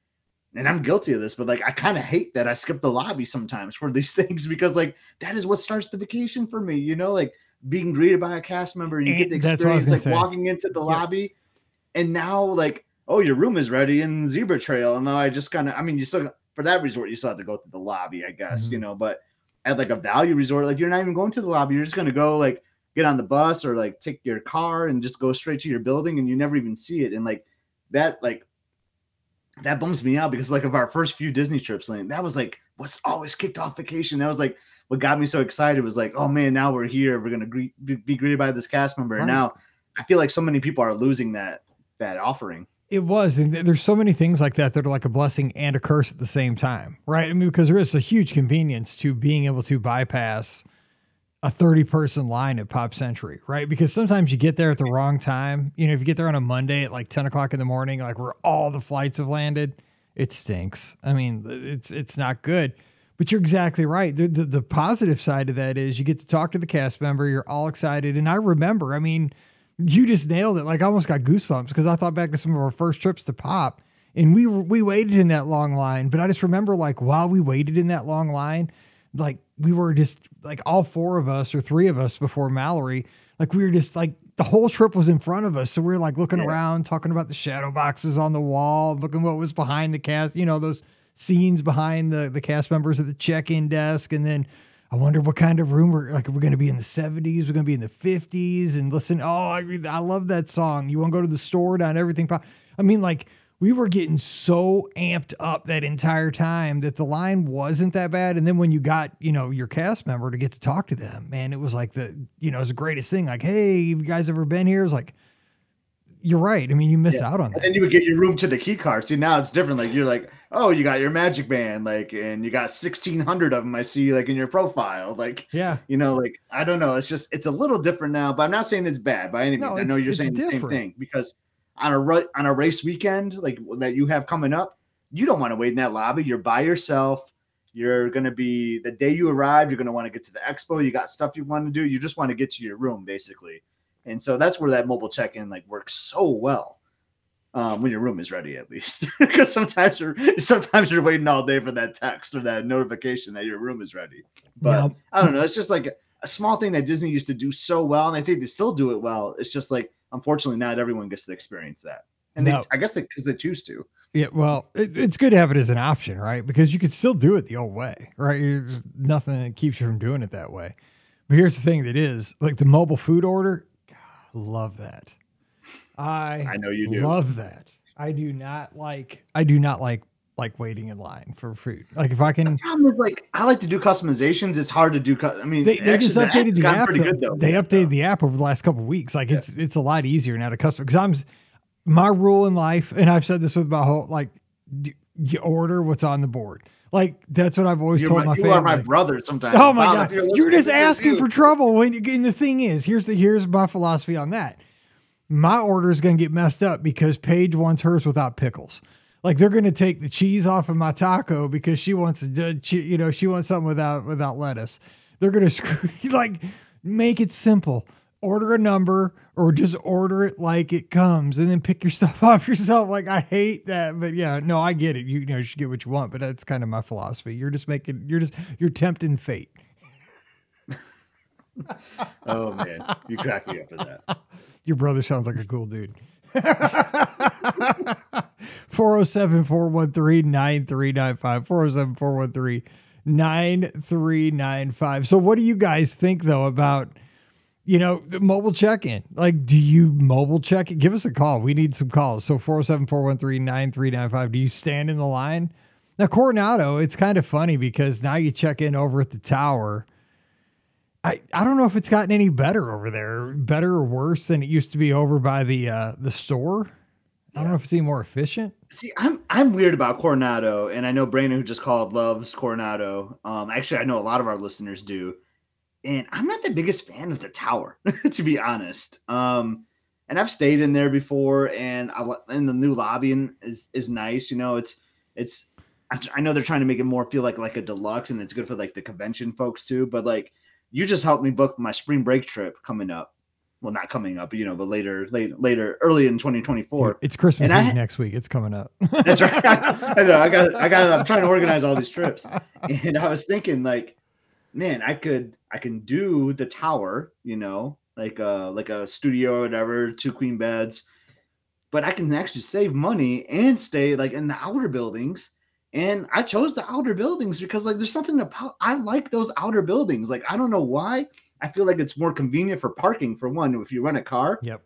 and I'm guilty of this, but like I kind of hate that I skip the lobby sometimes for these things because like that is what starts the vacation for me. You know, like being greeted by a cast member, and you get the experience like say. walking into the yeah. lobby, and now like oh your room is ready in Zebra Trail, and now I just kind of I mean you still for that resort you still have to go through the lobby, I guess mm-hmm. you know, but at like a value resort, like you're not even going to the lobby. You're just gonna go like get on the bus or like take your car and just go straight to your building and you never even see it. And like that, like that bums me out because like of our first few Disney trips, like, that was like what's always kicked off vacation. That was like what got me so excited was like, oh man, now we're here. We're gonna greet, be greeted by this cast member. Right. And now I feel like so many people are losing that that offering. It was, and there's so many things like that that are like a blessing and a curse at the same time, right? I mean, because there is a huge convenience to being able to bypass a 30 person line at Pop Century, right? Because sometimes you get there at the wrong time. You know, if you get there on a Monday at like 10 o'clock in the morning, like where all the flights have landed, it stinks. I mean, it's it's not good. But you're exactly right. The, the, the positive side of that is you get to talk to the cast member. You're all excited, and I remember. I mean, you just nailed it. Like I almost got goosebumps because I thought back to some of our first trips to Pop, and we we waited in that long line. But I just remember like while we waited in that long line, like we were just like all four of us or three of us before Mallory, like we were just like the whole trip was in front of us. So we were like looking yeah. around, talking about the shadow boxes on the wall, looking what was behind the cast, you know, those scenes behind the the cast members at the check-in desk, and then I wonder what kind of room we're like. We're going to be in the 70s. We're going to be in the 50s. And listen, oh, I, I love that song. You want to go to the store down everything? I mean, like we were getting so amped up that entire time that the line wasn't that bad. And then when you got, you know, your cast member to get to talk to them, man, it was like the, you know, it was the greatest thing. Like, hey, you guys ever been here? It was like, you're right. I mean, you miss yeah. out on that. And then you would get your room to the key card. See, now it's different. Like you're like, oh, you got your magic band, like, and you got 1600 of them. I see, like in your profile, like, yeah, you know, like I don't know. It's just it's a little different now. But I'm not saying it's bad by any means. No, I know you're saying different. the same thing because on a on a race weekend like that you have coming up, you don't want to wait in that lobby. You're by yourself. You're going to be the day you arrive. You're going to want to get to the expo. You got stuff you want to do. You just want to get to your room, basically. And so that's where that mobile check-in like works so well. Um, when your room is ready, at least, because sometimes you're sometimes you're waiting all day for that text or that notification that your room is ready. But I don't know. It's just like a small thing that Disney used to do so well, and I think they still do it well. It's just like unfortunately not everyone gets to experience that, and they, I guess because they, they, choose to. Yeah, well, it, it's good to have it as an option, right? Because you could still do it the old way, right? There's nothing that keeps you from doing it that way. But here's the thing: that is like the mobile food order love that. I I know you do. Love that. I do not like I do not like like waiting in line for food. Like if I can. The problem is like I like to do customizations. It's hard to do. I mean, they, they just updated the app. Good, though, they updated though. the app over the last couple weeks. Like yeah. it's it's a lot easier now to custom. Because I'm my rule in life, and I've said this with my whole like you order what's on the board. Like that's what I've always you're told my, my you family. You are my brother sometimes. Oh my god, you're, you're, just asking for trouble. When and the thing is, here's the here's my philosophy on that. My order is going to get messed up because Paige wants hers without pickles. Like they're going to take the cheese off of my taco because she wants a, you know, she wants something without without lettuce. They're going to screw like make it simple order a number or just order it like it comes and then pick your stuff off yourself. Like I hate that, but yeah, no, I get it. You, you know, you should get what you want, but that's kind of my philosophy. You're just making, you're just, you're tempting fate. oh man, you crack me up for that. Your brother sounds like a cool dude. 407 413 9395. 407 413 9395. So, what do you guys think though about? you know, the mobile check in. Like, do you mobile check it? Give us a call. We need some calls. So 407 413 9395. Do you stand in the line? Now, Coronado, it's kind of funny because now you check in over at the tower. I, I don't know if it's gotten any better over there, better or worse than it used to be over by the uh, the store. I don't know if it's any more efficient. See, I'm I'm weird about Coronado, and I know Brandon, who just called, loves Coronado. Um, actually, I know a lot of our listeners do and I'm not the biggest fan of the tower, to be honest. Um, and I've stayed in there before, and I and the new lobbying is is nice. You know, it's it's I know they're trying to make it more feel like like a deluxe, and it's good for like the convention folks too. But like you just helped me book my spring break trip coming up. Well, not coming up, you know, but later, later, later, early in 2024. It's Christmas and Eve I, next week. It's coming up. that's right. I know. I got. I got. I'm trying to organize all these trips, and I was thinking, like, man, I could. I can do the tower, you know, like a like a studio or whatever, two queen beds, but I can actually save money and stay like in the outer buildings and I chose the outer buildings because like there's something about I like those outer buildings. Like I don't know why. I feel like it's more convenient for parking for one. If you rent a car, yep,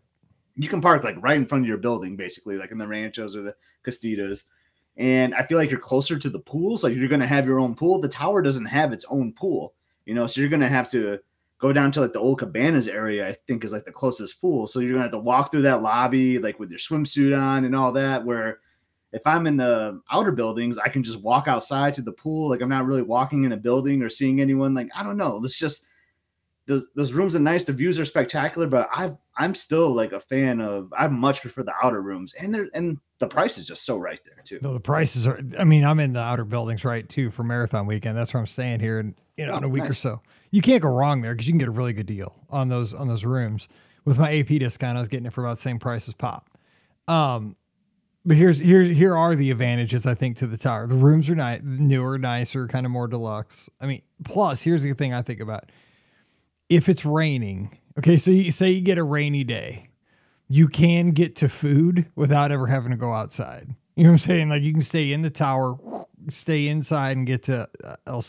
you can park like right in front of your building, basically, like in the ranchos or the casitas. And I feel like you're closer to the pools. Like you're gonna have your own pool. The tower doesn't have its own pool, you know, so you're gonna have to go down to like the old cabanas area. I think is like the closest pool. So you're gonna have to walk through that lobby like with your swimsuit on and all that. Where if I'm in the outer buildings, I can just walk outside to the pool. Like I'm not really walking in a building or seeing anyone. Like I don't know. It's just those those rooms are nice. The views are spectacular, but I I'm still like a fan of. I much prefer the outer rooms, and they and the price is just so right there too. No, the prices are. I mean, I'm in the outer buildings right too for marathon weekend. That's where I'm staying here, and you know, oh, in a week nice. or so, you can't go wrong there because you can get a really good deal on those on those rooms. With my AP discount, I was getting it for about the same price as pop. Um, but here's here here are the advantages I think to the tower. The rooms are nice, newer, nicer, kind of more deluxe. I mean, plus here's the thing I think about: if it's raining, okay, so you say you get a rainy day, you can get to food without ever having to go outside. You know what I'm saying? Like you can stay in the tower, stay inside, and get to uh, El.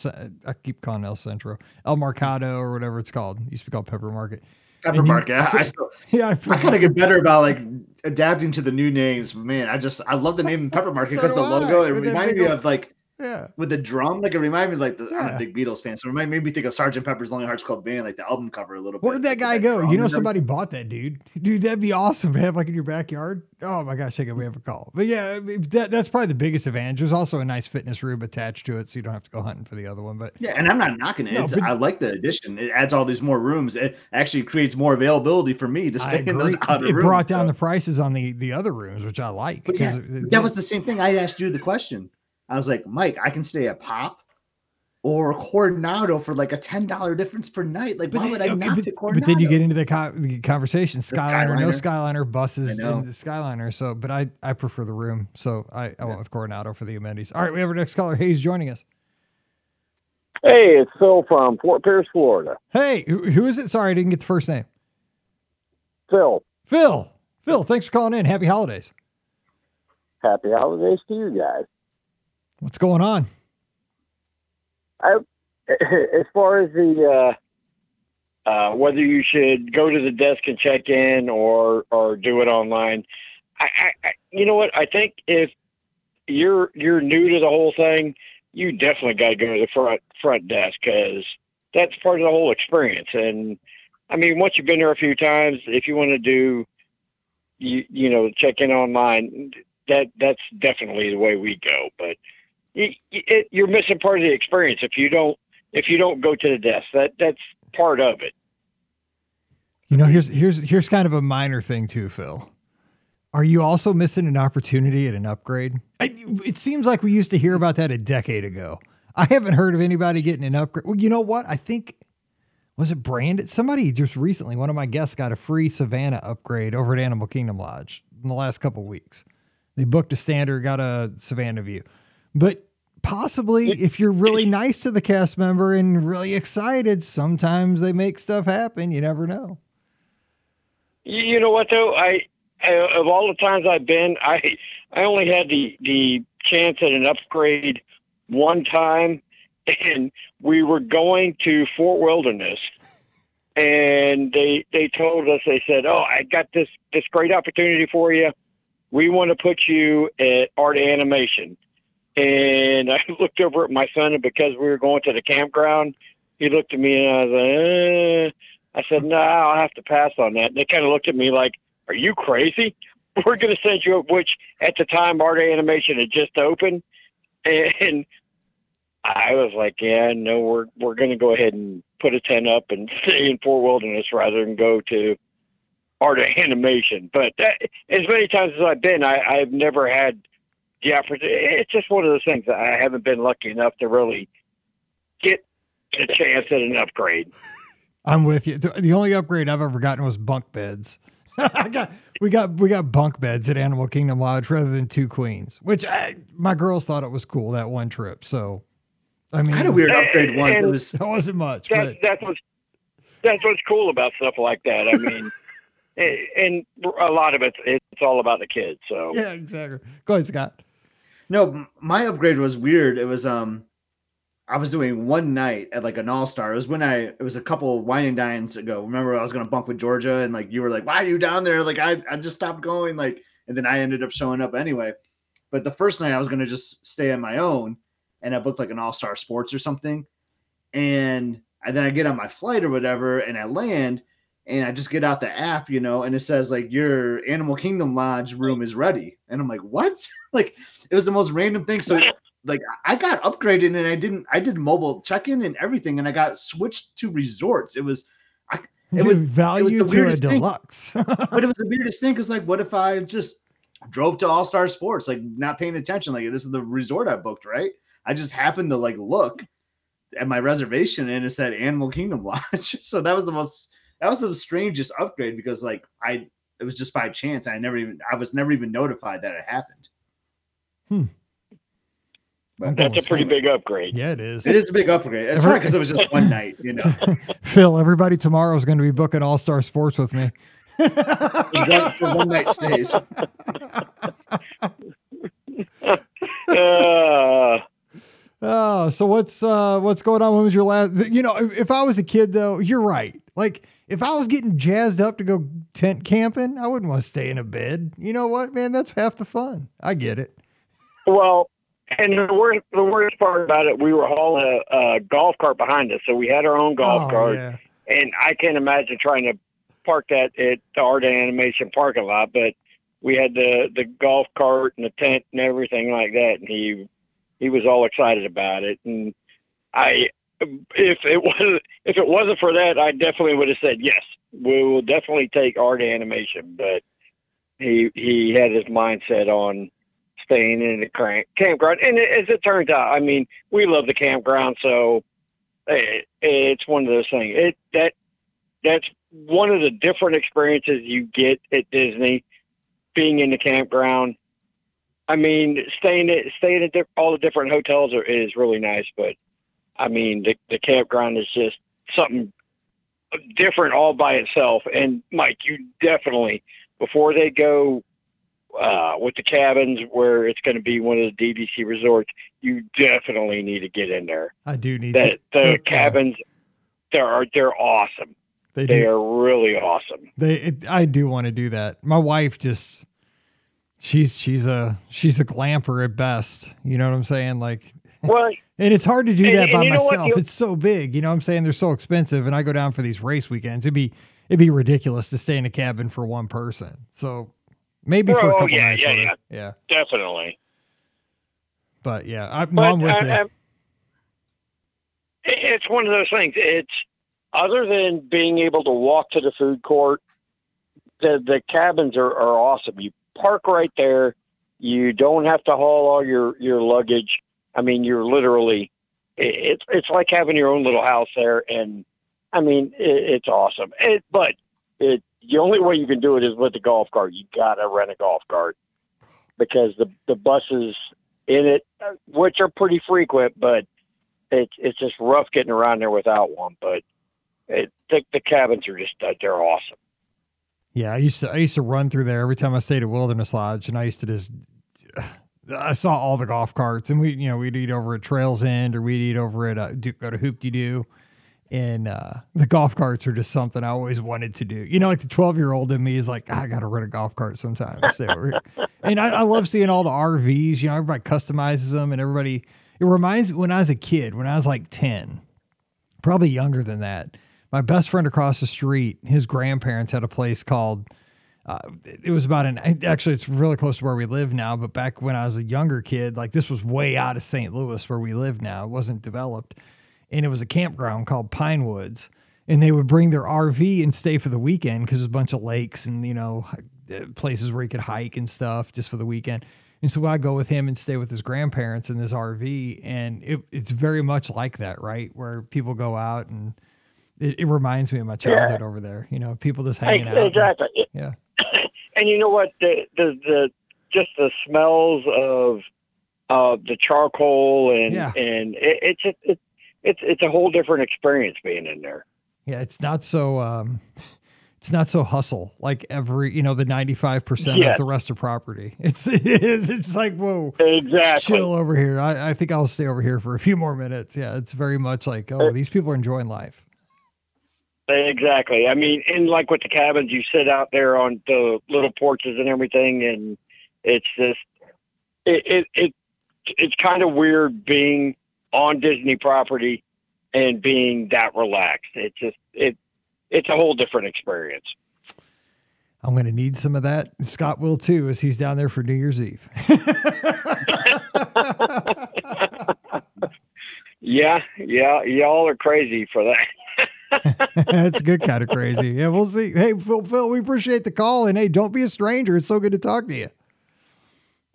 I keep calling El Centro, El Mercado, or whatever it's called. It used to be called Pepper Market. Pepper Market. I, I still, yeah, I, I kind of get better about like adapting to the new names. Man, I just I love the name Pepper Market because so the logo it reminded me of like yeah. With the drum, like it reminded me like the yeah. I'm a big Beatles fan, so it might made me think of Sergeant Pepper's Lonely Hearts Club Band, like the album cover a little bit. Where'd that guy go? You know, somebody bought that dude. Dude, that'd be awesome to have like in your backyard. Oh my gosh, I we have a call. But yeah, that, that's probably the biggest advantage. There's also a nice fitness room attached to it, so you don't have to go hunting for the other one. But yeah, and I'm not knocking it. No, but, I like the addition. It adds all these more rooms. It actually creates more availability for me to stay in those other it rooms. It brought down so. the prices on the the other rooms, which I like. Yeah, that was the same thing. I asked you the question. I was like, Mike, I can stay at Pop or Coronado for like a ten dollar difference per night. Like, but why then, would I okay, not but, Coronado? But then you get into the, co- the conversation. Skyliner, Skyliner, no Skyliner buses in the Skyliner. So, but I I prefer the room. So I, I yeah. went with Coronado for the amenities. All right, we have our next caller. Hayes joining us. Hey, it's Phil from Fort Pierce, Florida. Hey, who, who is it? Sorry, I didn't get the first name. Phil. Phil. Phil, thanks for calling in. Happy holidays. Happy holidays to you guys. What's going on? I, as far as the uh, uh, whether you should go to the desk and check in or or do it online, I, I, you know what I think if you're you're new to the whole thing, you definitely got to go to the front front desk because that's part of the whole experience. And I mean, once you've been there a few times, if you want to do you you know check in online, that that's definitely the way we go. But you, are missing part of the experience if you don't if you don't go to the desk. That that's part of it. You know, here's here's here's kind of a minor thing too, Phil. Are you also missing an opportunity at an upgrade? I, it seems like we used to hear about that a decade ago. I haven't heard of anybody getting an upgrade. Well, you know what? I think was it Brandon? Somebody just recently, one of my guests got a free Savannah upgrade over at Animal Kingdom Lodge in the last couple weeks. They booked a standard, got a Savannah view. But possibly if you're really nice to the cast member and really excited, sometimes they make stuff happen. You never know. You know what though? I, I of all the times I've been, I I only had the the chance at an upgrade one time, and we were going to Fort Wilderness, and they they told us they said, "Oh, I got this this great opportunity for you. We want to put you at art animation." And I looked over at my son, and because we were going to the campground, he looked at me and I was like, eh. I said, no, nah, I'll have to pass on that. And they kind of looked at me like, are you crazy? We're going to send you up, which at the time, Art Animation had just opened. And I was like, yeah, no, we're, we're going to go ahead and put a tent up and stay in Fort Wilderness rather than go to Art Animation. But that, as many times as I've been, I, I've never had yeah, it's just one of those things that I haven't been lucky enough to really get a chance at an upgrade. I'm with you. The, the only upgrade I've ever gotten was bunk beds. I got we got we got bunk beds at Animal Kingdom Lodge rather than two queens, which I, my girls thought it was cool that one trip. So, I mean, I had a weird upgrade once. It was that wasn't much. That's but that's what's that's what's cool about stuff like that. I mean, and a lot of it it's all about the kids. So yeah, exactly. Go ahead, Scott. No, my upgrade was weird. It was um I was doing one night at like an all star. It was when I it was a couple wine and dines ago. Remember, I was gonna bunk with Georgia, and like you were like, "Why are you down there?" Like I I just stopped going. Like, and then I ended up showing up anyway. But the first night I was gonna just stay on my own, and I booked like an all star sports or something, and, and then I get on my flight or whatever, and I land, and I just get out the app, you know, and it says like your Animal Kingdom Lodge room is ready, and I'm like, what? like it was the most random thing. So like I got upgraded and I didn't I did mobile check-in and everything and I got switched to resorts. It was I it was value it was to a deluxe. but it was the weirdest thing because like what if I just drove to All Star Sports, like not paying attention, like this is the resort I booked, right? I just happened to like look at my reservation and it said Animal Kingdom Lodge. so that was the most that was the strangest upgrade because like I it was just by chance. I never even I was never even notified that it happened. Hmm. But that's a pretty big upgrade. Yeah, it is. It is a big upgrade. It's right because it was just one night, you know. Phil, everybody tomorrow is going to be booking All Star Sports with me. for one night stays. uh, oh, so what's uh what's going on? When was your last? You know, if, if I was a kid, though, you're right. Like if I was getting jazzed up to go tent camping, I wouldn't want to stay in a bed. You know what, man? That's half the fun. I get it. Well, and the worst, the worst part about it, we were hauling a, a golf cart behind us, so we had our own golf oh, cart. Yeah. And I can't imagine trying to park that at the Art Animation parking lot, but we had the the golf cart and the tent and everything like that, and he he was all excited about it. And I, if it wasn't if it wasn't for that, I definitely would have said yes. We will definitely take Art Animation, but he he had his mindset on staying in the camp, campground. And as it turns out, I mean, we love the campground, so it, it's one of those things. It that that's one of the different experiences you get at Disney, being in the campground. I mean, staying at staying at all the different hotels are, is really nice, but I mean, the the campground is just something different all by itself. And Mike, you definitely before they go uh, with the cabins where it's going to be one of the DVC resorts, you definitely need to get in there. I do need that. To, the uh, cabins, they're they're awesome. They, they are really awesome. They, it, I do want to do that. My wife just, she's she's a she's a glamper at best. You know what I'm saying? Like, well, and it's hard to do that and, by and myself. It's so big. You know what I'm saying? They're so expensive, and I go down for these race weekends. It'd be it'd be ridiculous to stay in a cabin for one person. So Maybe for a couple yeah, nights. Yeah, yeah, yeah, definitely. But yeah, I, but, I'm with I, you. I, it's one of those things. It's other than being able to walk to the food court, the the cabins are, are awesome. You park right there. You don't have to haul all your your luggage. I mean, you're literally it's it's like having your own little house there, and I mean, it, it's awesome. It, but it the only way you can do it is with the golf cart. You gotta rent a golf cart because the the buses in it, which are pretty frequent, but it's it's just rough getting around there without one. But it, the, the cabins are just uh, they're awesome. Yeah, I used to I used to run through there every time I stayed at Wilderness Lodge, and I used to just I saw all the golf carts, and we you know we'd eat over at Trails End or we'd eat over at uh, go to Hoop-Dee-Doo and uh, the golf carts are just something I always wanted to do. You know, like the 12 year old in me is like, I got to rent a golf cart sometime. and I, I, love seeing all the RVs. You know, everybody customizes them and everybody. It reminds me when I was a kid, when I was like 10, probably younger than that. My best friend across the street, his grandparents had a place called. Uh, it was about an actually it's really close to where we live now but back when i was a younger kid like this was way out of st louis where we live now it wasn't developed and it was a campground called Pine Woods. And they would bring their RV and stay for the weekend because there's a bunch of lakes and you know places where you could hike and stuff just for the weekend. And so I go with him and stay with his grandparents in this RV, and it, it's very much like that, right? Where people go out and it, it reminds me of my childhood over there. You know, people just hanging out. Exactly. Yeah. And you know what? The the the just the smells of uh, the charcoal and Yeah. and it, it's it, it's it's a whole different experience being in there. Yeah, it's not so um it's not so hustle like every you know the 95% of the rest of property. It's it is it's like whoa. Exactly. Chill over here. I, I think I'll stay over here for a few more minutes. Yeah, it's very much like, oh, these people are enjoying life. Exactly. I mean, and like with the cabins, you sit out there on the little porches and everything, and it's just it it, it it's kind of weird being on Disney property and being that relaxed. It's just it it's a whole different experience. I'm going to need some of that. Scott will too, as he's down there for New Year's Eve. Yeah, yeah, y'all are crazy for that. That's good kind of crazy. Yeah, we'll see. Hey, Phil, Phil, we appreciate the call. And hey, don't be a stranger. It's so good to talk to you.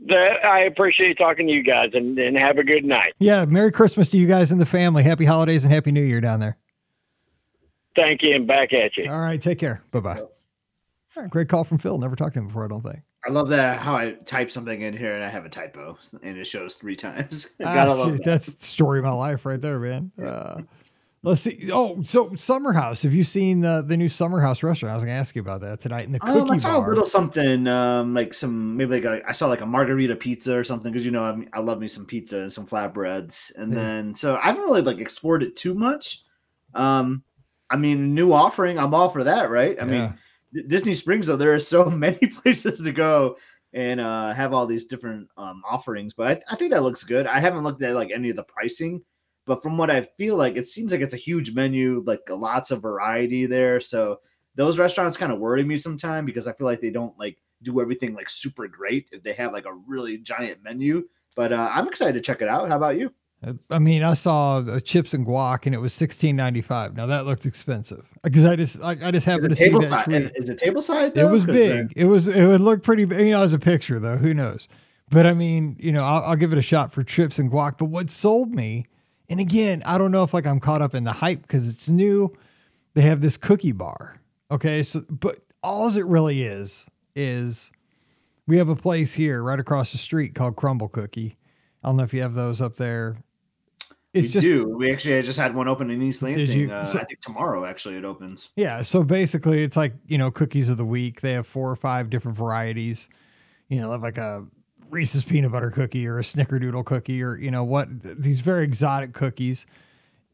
That I appreciate talking to you guys, and, and have a good night. Yeah, Merry Christmas to you guys and the family. Happy holidays and Happy New Year down there. Thank you, and back at you. All right, take care. Bye bye. Great call from Phil. Never talked to him before, I don't think. I love that how I type something in here and I have a typo and it shows three times. Ah, Gotta love that. that's the story of my life right there, man. Uh, let's see. Oh, so Summer House. Have you seen the, the new Summer House restaurant? I was going to ask you about that tonight in the cookie Um, I saw bar. a little something, um, like some maybe like a, I saw like a margarita pizza or something because you know I, I love me some pizza and some flatbreads, and Yeah. then so I haven't really like explored it too much. Um, I mean, new offering, I'm all for that, right? I Yeah. mean, Disney Springs though there are so many places to go and uh, have all these different um, offerings, but I, I think that looks good. I haven't looked at like any of the pricing, but from what I feel like, it seems like it's a huge menu, like lots of variety there. So those restaurants kind of worry me sometimes because I feel like they don't like do everything like super great if they have like a really giant menu. But uh, I'm excited to check it out. How about you? Uh, I mean, I saw the chips and guac, and it was sixteen ninety five. Now that looked expensive uh, because I just I, I just happened to see that side? tweet. Is it table side? It though? was 'Cause big. Uh, it was it would look pretty big, you know, as a picture though. Who knows? But I mean, you know, I'll, I'll give it a shot for chips and guac. But what sold me, and again, I don't know if like I'm caught up in the hype because it's new. They have this cookie bar. Okay, so but all it really is is we have a place here right across the street called Crumbl Cookie. I don't know if you have those up there. It's we just do. We actually I just had one open in East Lansing. you? Uh, So- I think tomorrow actually it opens. Yeah, so basically it's like, you know, cookies of the week. They have four or five different varieties. You know, like a Reese's peanut butter cookie or a snickerdoodle cookie or, you know, what these very exotic cookies.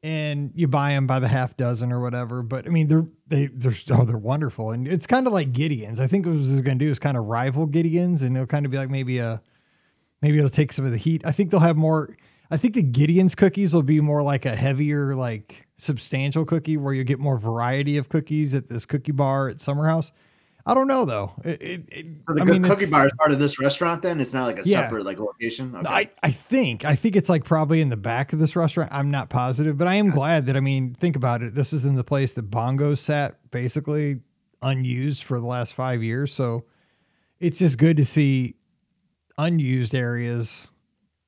And you buy them by the half dozen or whatever. But I mean, they're they they're oh, they're wonderful. And it's kind of like Gideon's. I think what this is gonna do is kind of rival Gideon's and they'll kind of be like maybe a maybe it'll take some of the heat. I think they'll have more. I think the Gideon's cookies will be more like a heavier, like substantial cookie where you get more variety of cookies at this cookie bar at Summer House. I don't know though. It, it, it- So the I mean, cookie bar is part of this restaurant. Then it's not like a Yeah. separate like location. Okay. I, I think I think it's like probably in the back of this restaurant. I'm not positive, but I am glad that I mean, think about it. This is in the place that Bongo sat basically unused for the last five years. So it's just good to see unused areas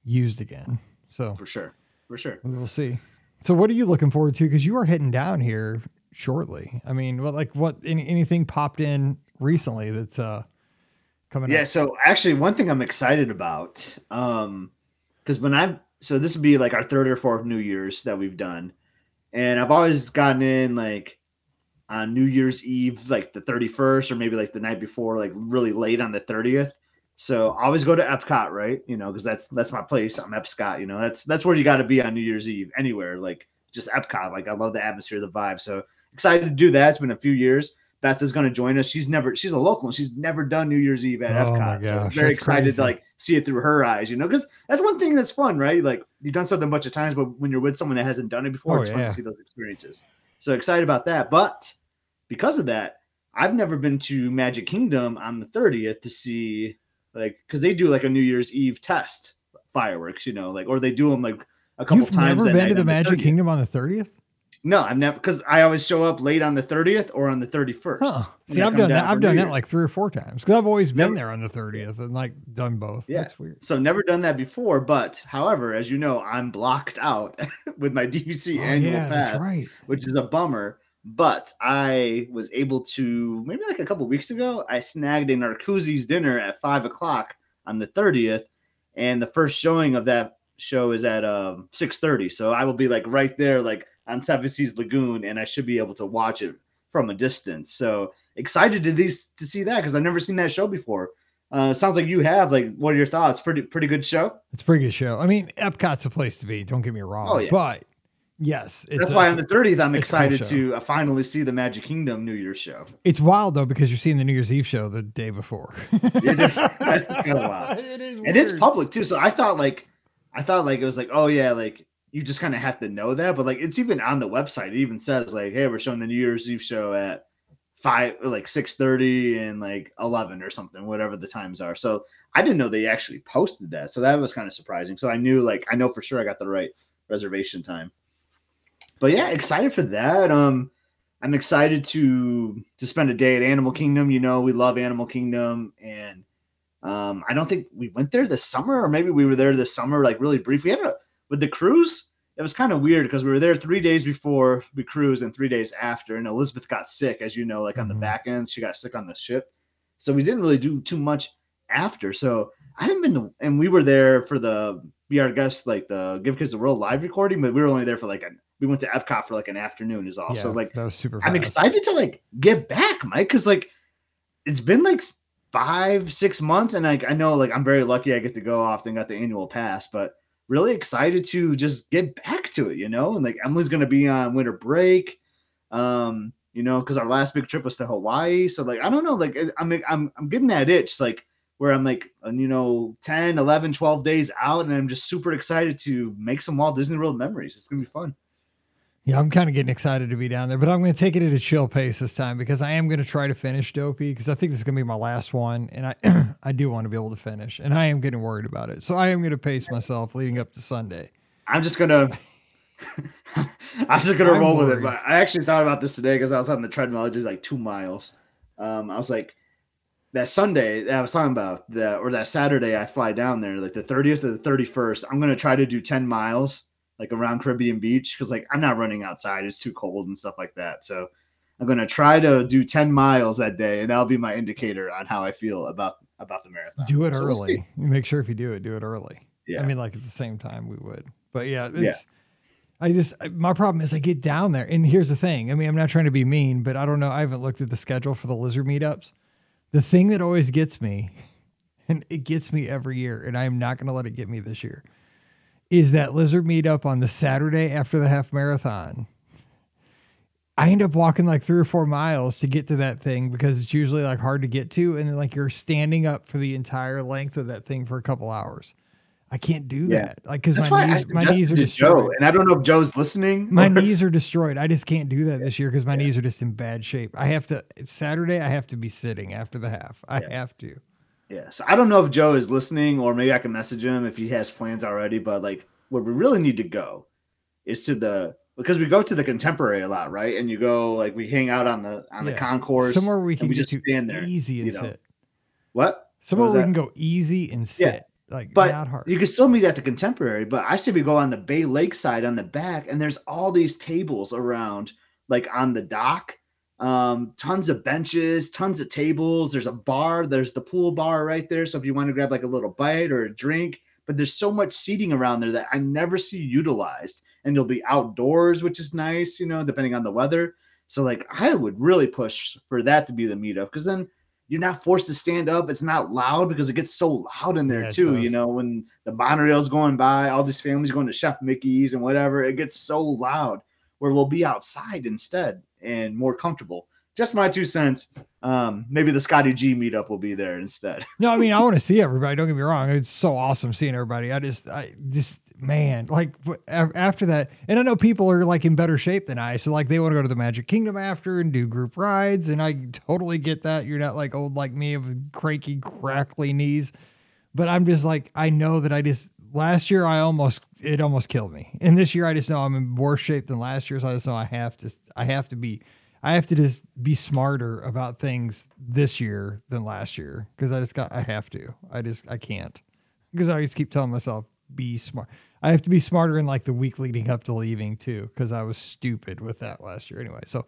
used again. So for sure, for sure. we will see. So what are you looking forward to? Because you are heading down here shortly. I mean, what like what any, anything popped in recently that's uh coming Yeah, up? so actually one thing I'm excited about, um, because when I've so this would be like our third or fourth New Year's that we've done, and I've always gotten in like on New Year's Eve, like the 31st, or maybe like the night before, like really late on the 30th. So I always go to Epcot, right? You know, because that's that's my place. I'm Epcot. You know, that's that's where you got to be on New Year's Eve, anywhere. Like just Epcot. Like I love the atmosphere, the vibe. So excited to do that. It's been a few years. Beth is going to join us. She's never, she's a local and she's never done New Year's Eve at Oh Epcot. so gosh, very excited crazy. to like see it through her eyes, you know, because that's one thing that's fun, right? Like you've done something a bunch of times, but when you're with someone that hasn't done it before, Oh, it's fun to see those experiences. So excited about that. But because of that, I've never been to Magic Kingdom on the 30th to see like because they do like a New Year's Eve test fireworks, you know, like or they do them like a couple You've times. never been to the Magic 30th. Kingdom on the 30th? No, I've never because I always show up late on the 30th or on the 31st. Huh. See, I've done that. I've done that like three or four times because I've always been Never- there on the 30th and like done both. Yeah. That's weird. So never done that before, but however, as you know, I'm blocked out with my DVC Oh, annual yeah, pass, that's right. which is a bummer. But I was able to maybe like a couple weeks ago, I snagged a Narcoossee's dinner at five o'clock on the 30th. And the first showing of that show is at um 6:30. So I will be like right there, like on Seven Seas Lagoon, and I should be able to watch it from a distance. So excited to these to see that because I've never seen that show before. Uh, sounds like you have. Like, what are your thoughts? Pretty pretty good show. It's a pretty good show. I mean, Epcot's a place to be. Don't get me wrong. Oh, yeah. But yes, that's why on the 30th I'm excited to uh, finally see the Magic Kingdom New Year's show. It's wild though because you're seeing the New Year's Eve show the day before. it is, kind of wild. It is, weird. and it's public too. So I thought like, I thought like it was like, oh yeah, like you just kind of have to know that. But like, it's even on the website. It even says like, hey, we're showing the New Year's Eve show at five like 6 30 and like 11 or something whatever the times are so i didn't know they actually posted that so that was kind of surprising so i knew like i know for sure i got the right reservation time but yeah excited for that um i'm excited to to spend a day at animal kingdom you know we love animal kingdom and um i don't think we went there this summer or maybe we were there this summer like really brief we had a with the cruise it was kind of weird because we were there three days before we cruised and three days after. And Elizabeth got sick, as you know, like on the mm-hmm. back end, she got sick on the ship. So we didn't really do too much after. So I haven't been to, and we were there for the be our guest, like the Give Kids the World live recording, but we were only there for like a we went to Epcot for like an afternoon is all. Yeah, so like that was super. I'm excited to like get back, Mike, because like it's been like five, six months, and like I know like I'm very lucky I get to go often, got the annual pass, but really excited to just get back to it, you know. And like Emily's gonna be on winter break, um, you know, because our last big trip was to Hawaii. So like I don't know, like I'm I'm I'm getting that itch, like where I'm like, uh, you know, 10, 11, 12 days out, and I'm just super excited to make some Walt Disney World memories. It's gonna be fun. Yeah, I'm kind of getting excited to be down there, but I'm going to take it at a chill pace this time because I am going to try to finish Dopey because I think this is going to be my last one, and I I do want to be able to finish, and I am getting worried about it. So I am going to pace myself leading up to Sunday. I'm just gonna. I'm just gonna I'm roll worried. with it. But I actually thought about this today because I was on the treadmill. I did like two miles. Um, I was like, that Sunday that I was talking about, that or that Saturday I fly down there, like the 30th or the 31st. I'm gonna try to do 10 miles like around Caribbean Beach because like I'm not running outside; it's too cold and stuff like that. So I'm gonna try to do 10 miles that day, and that'll be my indicator on how I feel about about the marathon. Do it so early. We'll Make sure if you do it, do it early. Yeah. I mean, like at the same time we would, but yeah, it's. Yeah. I just my problem is I get down there, and here's the thing. I mean, I'm not trying to be mean, but I don't know. I haven't looked at the schedule for the lizard meetups. The thing that always gets me, and it gets me every year, and I am not going to let it get me this year is that lizard meetup on the Saturday after the half marathon. I end up walking like three or four miles to get to that thing because it's usually like hard to get to. And then like you're standing up for the entire length of that thing for a couple hours. I can't do yeah. that. Like, cause my knees, my knees are destroyed. Joe, and I don't know if Joe's listening. My knees are destroyed. I just can't do that this year because my yeah. knees are just in bad shape. I have to, it's Saturday. I have to be sitting after the half. I yeah. have to. Yeah. So I don't know if Joe is listening or maybe I can message him if he has plans already. But like where we really need to go is to the because we go to the contemporary a lot, right? And you go like we hang out on the on yeah. the concourse somewhere we can we just stand there easy and you know. sit. What? Somewhere what we can go easy and sit. Yeah. Like but not hard. You can still meet at the contemporary, but I say we go on the Bay Lake side on the back, and there's all these tables around, like on the dock, um, tons of benches, tons of tables. There's a bar. There's the pool bar right there. So if you want to grab like a little bite or a drink, but there's so much seating around there that I never see utilized. And you'll be outdoors, which is nice, you know, depending on the weather. So like I would really push for that to be the meetup because then you're not forced to stand up. It's not loud because it gets so loud in there yeah, too. You know, when the monorail's going by, all these families going to Chef Mickey's and whatever, it gets so loud where we'll be outside instead and more comfortable. Just my two cents. Um, maybe the Scotty G meetup will be there instead. no, I mean I want to see everybody. Don't get me wrong; it's so awesome seeing everybody. I just, I just, man, like after that, and I know people are like in better shape than I, so like they want to go to the Magic Kingdom after and do group rides, and I totally get that. You're not like old like me with cranky, crackly knees, but I'm just like I know that I just last year I almost it almost killed me, and this year I just know I'm in worse shape than last year, so I just know I have to I have to be I have to just be smarter about things this year than last year because I just got I have to. I just I can't because I just keep telling myself be smart. I have to be smarter in like the week leading up to leaving too, because I was stupid with that last year anyway. So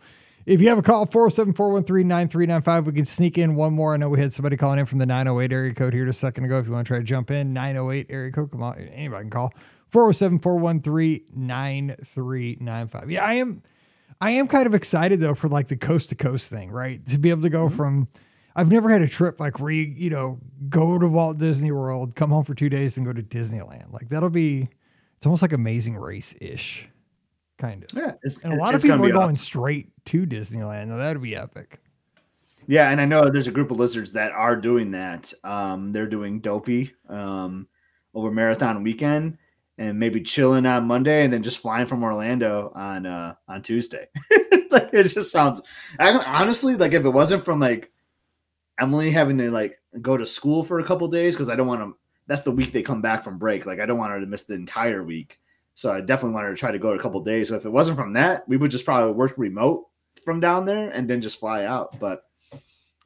if you have a call, 407 413 9395, we can sneak in one more. I know we had somebody calling in from the 908 area code here just a second ago. If you want to try to jump in, 908 area code, come on, anybody can call 407 413 9395. Yeah, I am. I am kind of excited though for like the coast to coast thing, right? To be able to go mm-hmm. from I've never had a trip like where you, you know, go to Walt Disney World, come home for two days, and go to Disneyland. Like that'll be it's almost like amazing race ish. Kind of. Yeah. and a lot of people are going awesome. straight to Disneyland. Now that'd be epic. Yeah, and I know there's a group of lizards that are doing that. Um, they're doing dopey um, over marathon weekend and maybe chilling on Monday and then just flying from Orlando on uh on Tuesday. like it just sounds I, honestly like if it wasn't from like Emily having to like go to school for a couple days because I don't want to that's the week they come back from break. Like I don't want her to miss the entire week. So I definitely wanted to try to go a couple days. So if it wasn't from that, we would just probably work remote from down there and then just fly out. But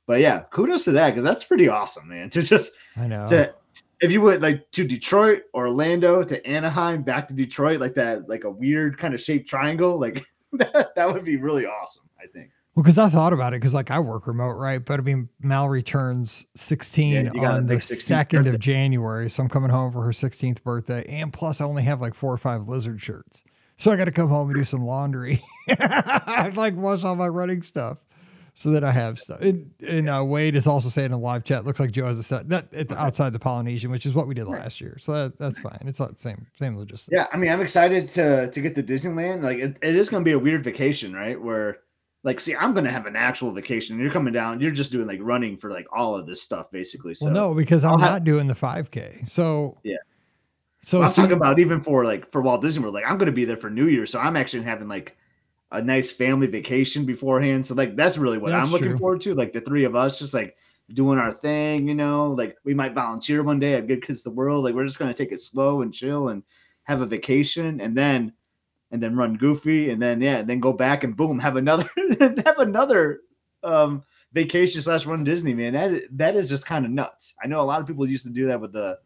but yeah, kudos to that because that's pretty awesome, man. To just I know to if you went like to Detroit, Orlando, to Anaheim, back to Detroit, like that, like a weird kind of shaped triangle, like that, that would be really awesome. I think. Well, because I thought about it, because like I work remote, right? But I mean, Mallory turns 16 yeah, on the 2nd of January. So I'm coming home for her 16th birthday. And plus, I only have like four or five lizard shirts. So I got to come home and do some laundry. I like wash all my running stuff so that I have stuff. And, and uh, Wade is also saying in the live chat, looks like Joe has a set that it's outside the Polynesian, which is what we did last year. So that, that's fine. It's not the same same logistics. Yeah, I mean, I'm excited to to get to Disneyland. Like it, it is going to be a weird vacation, right? Where like, see, I'm going to have an actual vacation. You're coming down. You're just doing like running for like all of this stuff, basically. So well, no, because I'm I'll not have, doing the 5K. So yeah. So well, I'm talking about even for like for Walt Disney World, like I'm going to be there for New Year, so I'm actually having like a nice family vacation beforehand. So like that's really what that's I'm looking true. forward to. Like the three of us just like doing our thing, you know, like we might volunteer one day at Give Kids the World. Like we're just gonna take it slow and chill and have a vacation and then and then run goofy and then yeah, then go back and boom, have another have another um vacation slash run Disney, man. That that is just kind of nuts. I know a lot of people used to do that with the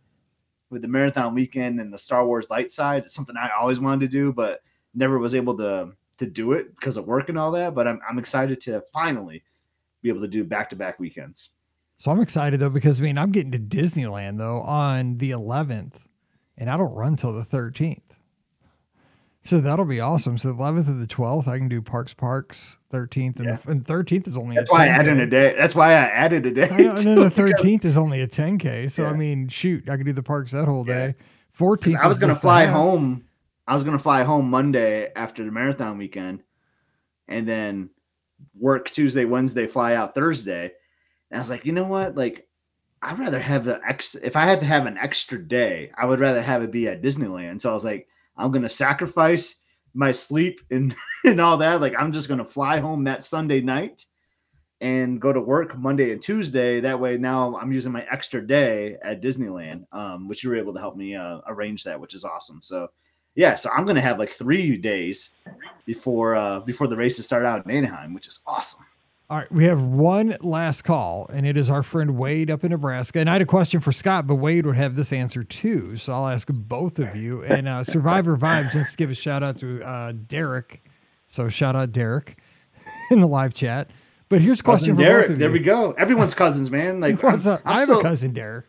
with the marathon weekend and the Star Wars light side. It's something I always wanted to do, but never was able to to do it because of work and all that. But I'm I'm excited to finally be able to do back to back weekends. So I'm excited though because I mean I'm getting to Disneyland though on the 11th, and I don't run till the 13th. So that'll be awesome. So the 11th and the 12th, I can do Parks Parks. 13th and, yeah. the, and 13th is only. That's why I added a day. That's why I added a day. Know, and then the 13th is only a 10k. So yeah. I mean, shoot, I could do the parks that whole day. 14th. I was gonna fly home I was gonna fly home Monday after the marathon weekend, and then work Tuesday, Wednesday, fly out Thursday. And I was like, you know what? Like, I'd rather have the ex. If I had to have an extra day, I would rather have it be at Disneyland. So I was like, I'm gonna sacrifice my sleep and and all that. Like, I'm just gonna fly home that Sunday night and go to work Monday and Tuesday. That way, now I'm using my extra day at Disneyland, um, which you were able to help me uh, arrange that, which is awesome. So yeah, so I'm gonna have like three days before uh before the races start out in Anaheim, which is awesome. All right, we have one last call, and it is our friend Wade up in Nebraska. And I had a question for Scott, but Wade would have this answer too. So I'll ask both of you. And uh, Survivor Vibes, let's give a shout out to uh, Derek. So shout out Derek in the live chat. But here's a question cousin for Derek. both of there you. we go. Everyone's cousins, man. Like I'm, I'm I have still, a cousin Derek.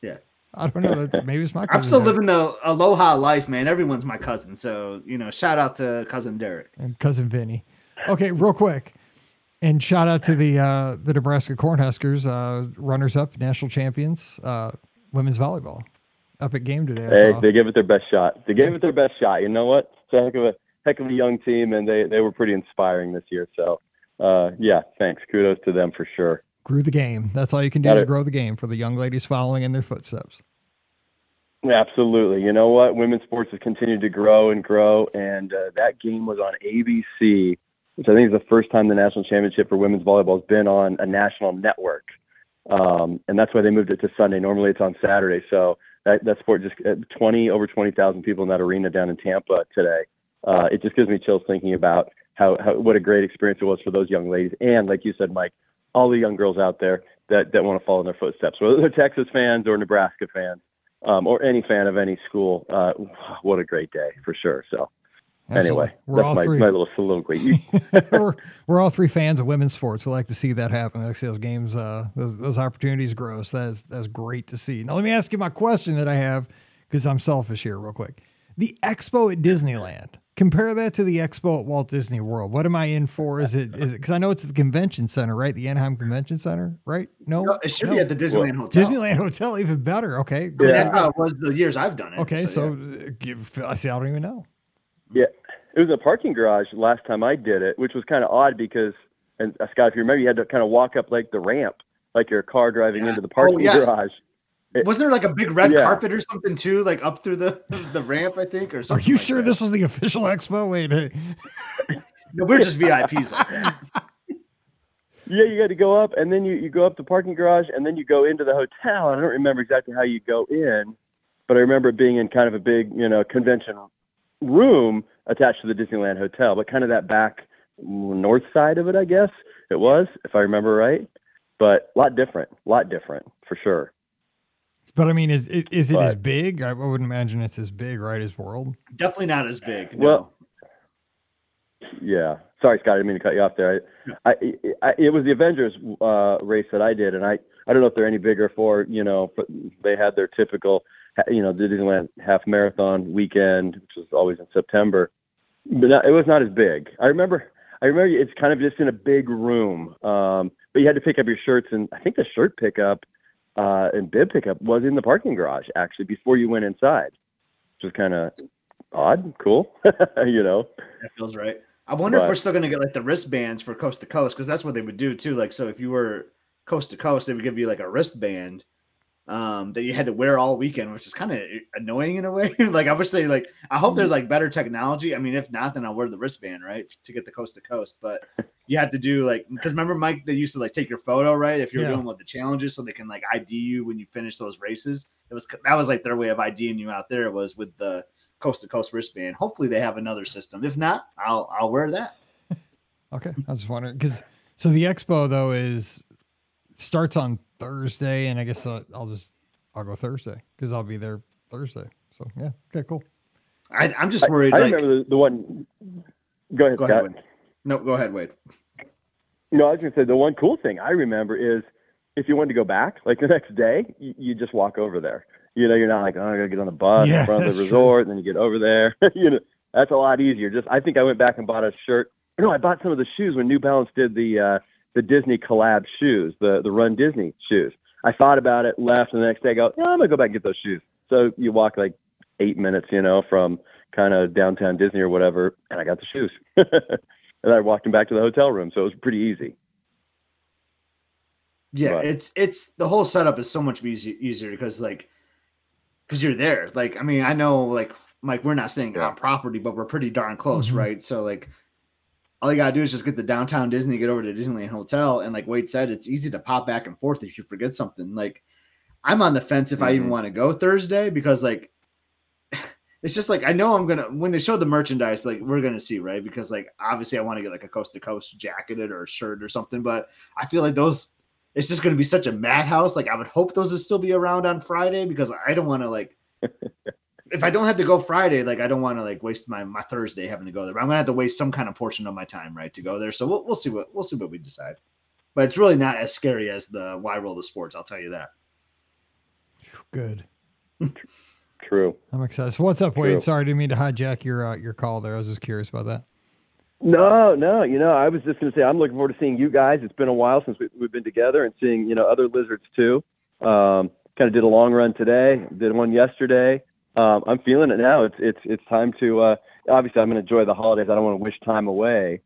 Yeah. I don't know. That's maybe it's my. I'm still living the aloha life, man. Everyone's my cousin, so you know. Shout out to cousin Derek and cousin Vinny. Okay, real quick, and shout out to the uh, the Nebraska Cornhuskers, uh, runners up, national champions, uh, women's volleyball, up at game today. hey, they gave it their best shot. They gave it their best shot. You know what? It's a heck of a heck of a young team, and they they were pretty inspiring this year. So, uh, yeah, thanks. Kudos to them for sure grew the game. That's all you can do Got is it. grow the game for the young ladies following in their footsteps. Absolutely. You know what? Women's sports has continued to grow and grow, and uh, that game was on ABC, which I think is the first time the national championship for women's volleyball has been on a national network. Um, and that's why they moved it to Sunday. Normally it's on Saturday. So that, that sport just uh, 20 over 20,000 people in that arena down in Tampa today. Uh, it just gives me chills thinking about how, how what a great experience it was for those young ladies. And like you said, Mike, all the young girls out there that, that want to follow in their footsteps, whether they're Texas fans or Nebraska fans. um, or any fan of any school, uh, what a great day for sure. So Absolutely. anyway, we're that's my, three, my little soliloquy. we're, we're all three fans of women's sports. We like to see that happen. I like to see those games, uh, those, those opportunities grow. So that's, that's great to see. Now, let me ask you my question that I have because I'm selfish here, real quick. The expo at Disneyland. Compare that to the expo at Walt Disney World. What am I in for? Is it is it because I know it's the convention center, right? The Anaheim Convention Center, right? No, no it should no. be at the Disneyland well, Hotel. Disneyland Hotel, even better. Okay, yeah. that's how it was the years I've done it. Okay, so, so yeah. give, I see. I don't even know. Yeah, it was a parking garage last time I did it, which was kind of odd because, and uh, Scott, if you remember, you had to kind of walk up like the ramp, like your car driving yeah. into the parking oh, yes. garage. It, Wasn't there like a big red yeah. carpet or something too, like up through the the ramp? I think, or something. Are you like sure that. this was the official expo? Wait, hey. no, we're just VIPs. Like yeah, you got to go up, and then you you go up the parking garage, and then you go into the hotel. I don't remember exactly how you go in, but I remember being in kind of a big, you know, convention room attached to the Disneyland Hotel, but kind of that back north side of it, I guess it was, if I remember right. But a lot different, a lot different for sure. But I mean, is is it but, as big? I wouldn't imagine it's as big, right? As World? Definitely not as big. No. Well, yeah. Sorry, Scott. I didn't mean to cut you off there. I, I, I it was the Avengers uh, race that I did, and I I don't know if they're any bigger for you know, but they had their typical you know, the Disneyland half marathon weekend, which was always in September, but not, it was not as big. I remember, I remember it's kind of just in a big room, um, but you had to pick up your shirts, and I think the shirt pickup uh, and bib pickup was in the parking garage actually before you went inside, which was kind of odd, cool, you know. That feels right. I wonder but, if we're still going to get like the wristbands for coast to coast because that's what they would do too. Like, so if you were coast to coast, they would give you like a wristband um, that you had to wear all weekend, which is kind of annoying in a way. like I wish they like I hope there's like better technology. I mean, if not, then I'll wear the wristband, right? To get the coast to coast. But you had to do like because remember, Mike, they used to like take your photo, right? If you're yeah. doing like the challenges, so they can like ID you when you finish those races. It was that was like their way of IDing you out there was with the coast to coast wristband. Hopefully they have another system. If not, I'll I'll wear that. okay. I was just wondering because so the expo though is starts on Thursday, and I guess I'll, I'll just I'll go Thursday because I'll be there Thursday. So yeah, okay, cool. I, am just worried. I, I like, remember the, the, one. Go ahead. Go ahead. Wade. No, go ahead, Wade. No, I was going to say the one cool thing I remember is if you wanted to go back, like the next day, you, you just walk over there. You know, you're not like, oh, I gotta get on the bus yeah, in front of the resort, true. and then you get over there. you know, that's a lot easier. Just, I think I went back and bought a shirt. No, I bought some of the shoes when New Balance did the uh, the Disney collab shoes, the the Run Disney shoes. I thought about it, left, and the next day I go, yeah, I'm gonna go back and get those shoes. So you walk like eight minutes, you know, from kind of downtown Disney or whatever, and I got the shoes. and I walked them back to the hotel room, so it was pretty easy. Yeah, but, it's it's the whole setup is so much easier easier because like because you're there. Like I mean, I know like Mike, we're not staying yeah. on property, but we're pretty darn close, mm-hmm. right? So like all you gotta do is just get the downtown Disney, get over to Disneyland Hotel, and like Wade said, it's easy to pop back and forth if you forget something. Like I'm on the fence if mm-hmm. I even mm-hmm. want to go Thursday because like it's just like I know I'm gonna when they show the merchandise, like we're gonna see, right? Because like obviously I want to get like a coast to coast jacketed or a shirt or something, but I feel like those it's just gonna be such a madhouse. Like I would hope those would still be around on Friday because I don't want to like if I don't have to go Friday, like I don't want to like waste my my Thursday having to go there. But I'm gonna have to waste some kind of portion of my time, right, to go there. So we'll we'll see what we'll see what we decide. But it's really not as scary as the Wide World of sports. I'll tell you that. Good. True. I'm excited. So what's up, True. Wade? Sorry, I didn't mean to hijack your uh, your call there. I was just curious about that. No, no. You know, I was just going to say I'm looking forward to seeing you guys. It's been a while since we, have been together and seeing you know other lizards too. Um, kind of did a long run today. Did one yesterday um, I'm feeling it now. It's it's it's time to. Uh, obviously, I'm to enjoy the holidays. I don't want to wish time away,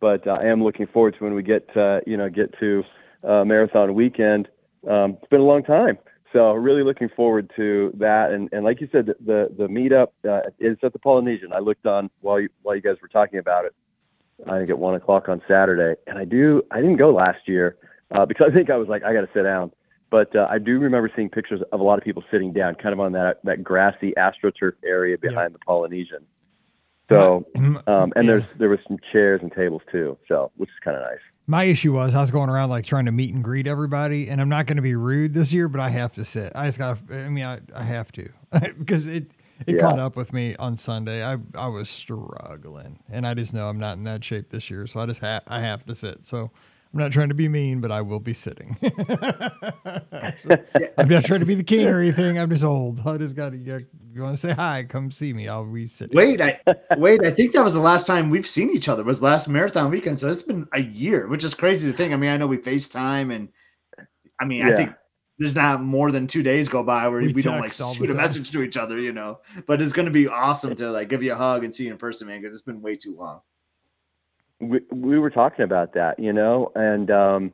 but I am looking forward to when we get uh, you know get to uh, marathon weekend. Um, it's been a long time, so really looking forward to that. And and like you said, the the, the meetup uh, is at the Polynesian. I looked on while you while you guys were talking about it. I think at one o'clock on Saturday, and I do. I didn't go last year uh, because I think I was like, I got to sit down. But uh, I do remember seeing pictures of a lot of people sitting down, kind of on that that grassy astroturf area behind the Polynesian. So, um, and yeah. there's there was some chairs and tables too, so which is kind of nice. My issue was I was going around like trying to meet and greet everybody, and I'm not going to be rude this year, but I have to sit. I just got. I mean, I, I have to because it it yeah. caught up with me on Sunday. I I was struggling, and I just know I'm not in that shape this year, so I just ha- I have to sit. So I'm not trying to be mean, but I will be sitting. so, I'm not trying to be the king or anything. I'm just old. I just got to. You want to say hi? Come see me. I'll be sitting. Wait, I wait. I think that was the last time we've seen each other. Was last marathon weekend. So it's been a year, which is crazy to think. I mean, I know we FaceTime, and I mean, yeah. I think there's not more than two days go by where we, we don't like shoot a message to each other, you know. But it's going to be awesome to like give you a hug and see you in person, man, because it's been way too long we, we were talking about that, you know, and um,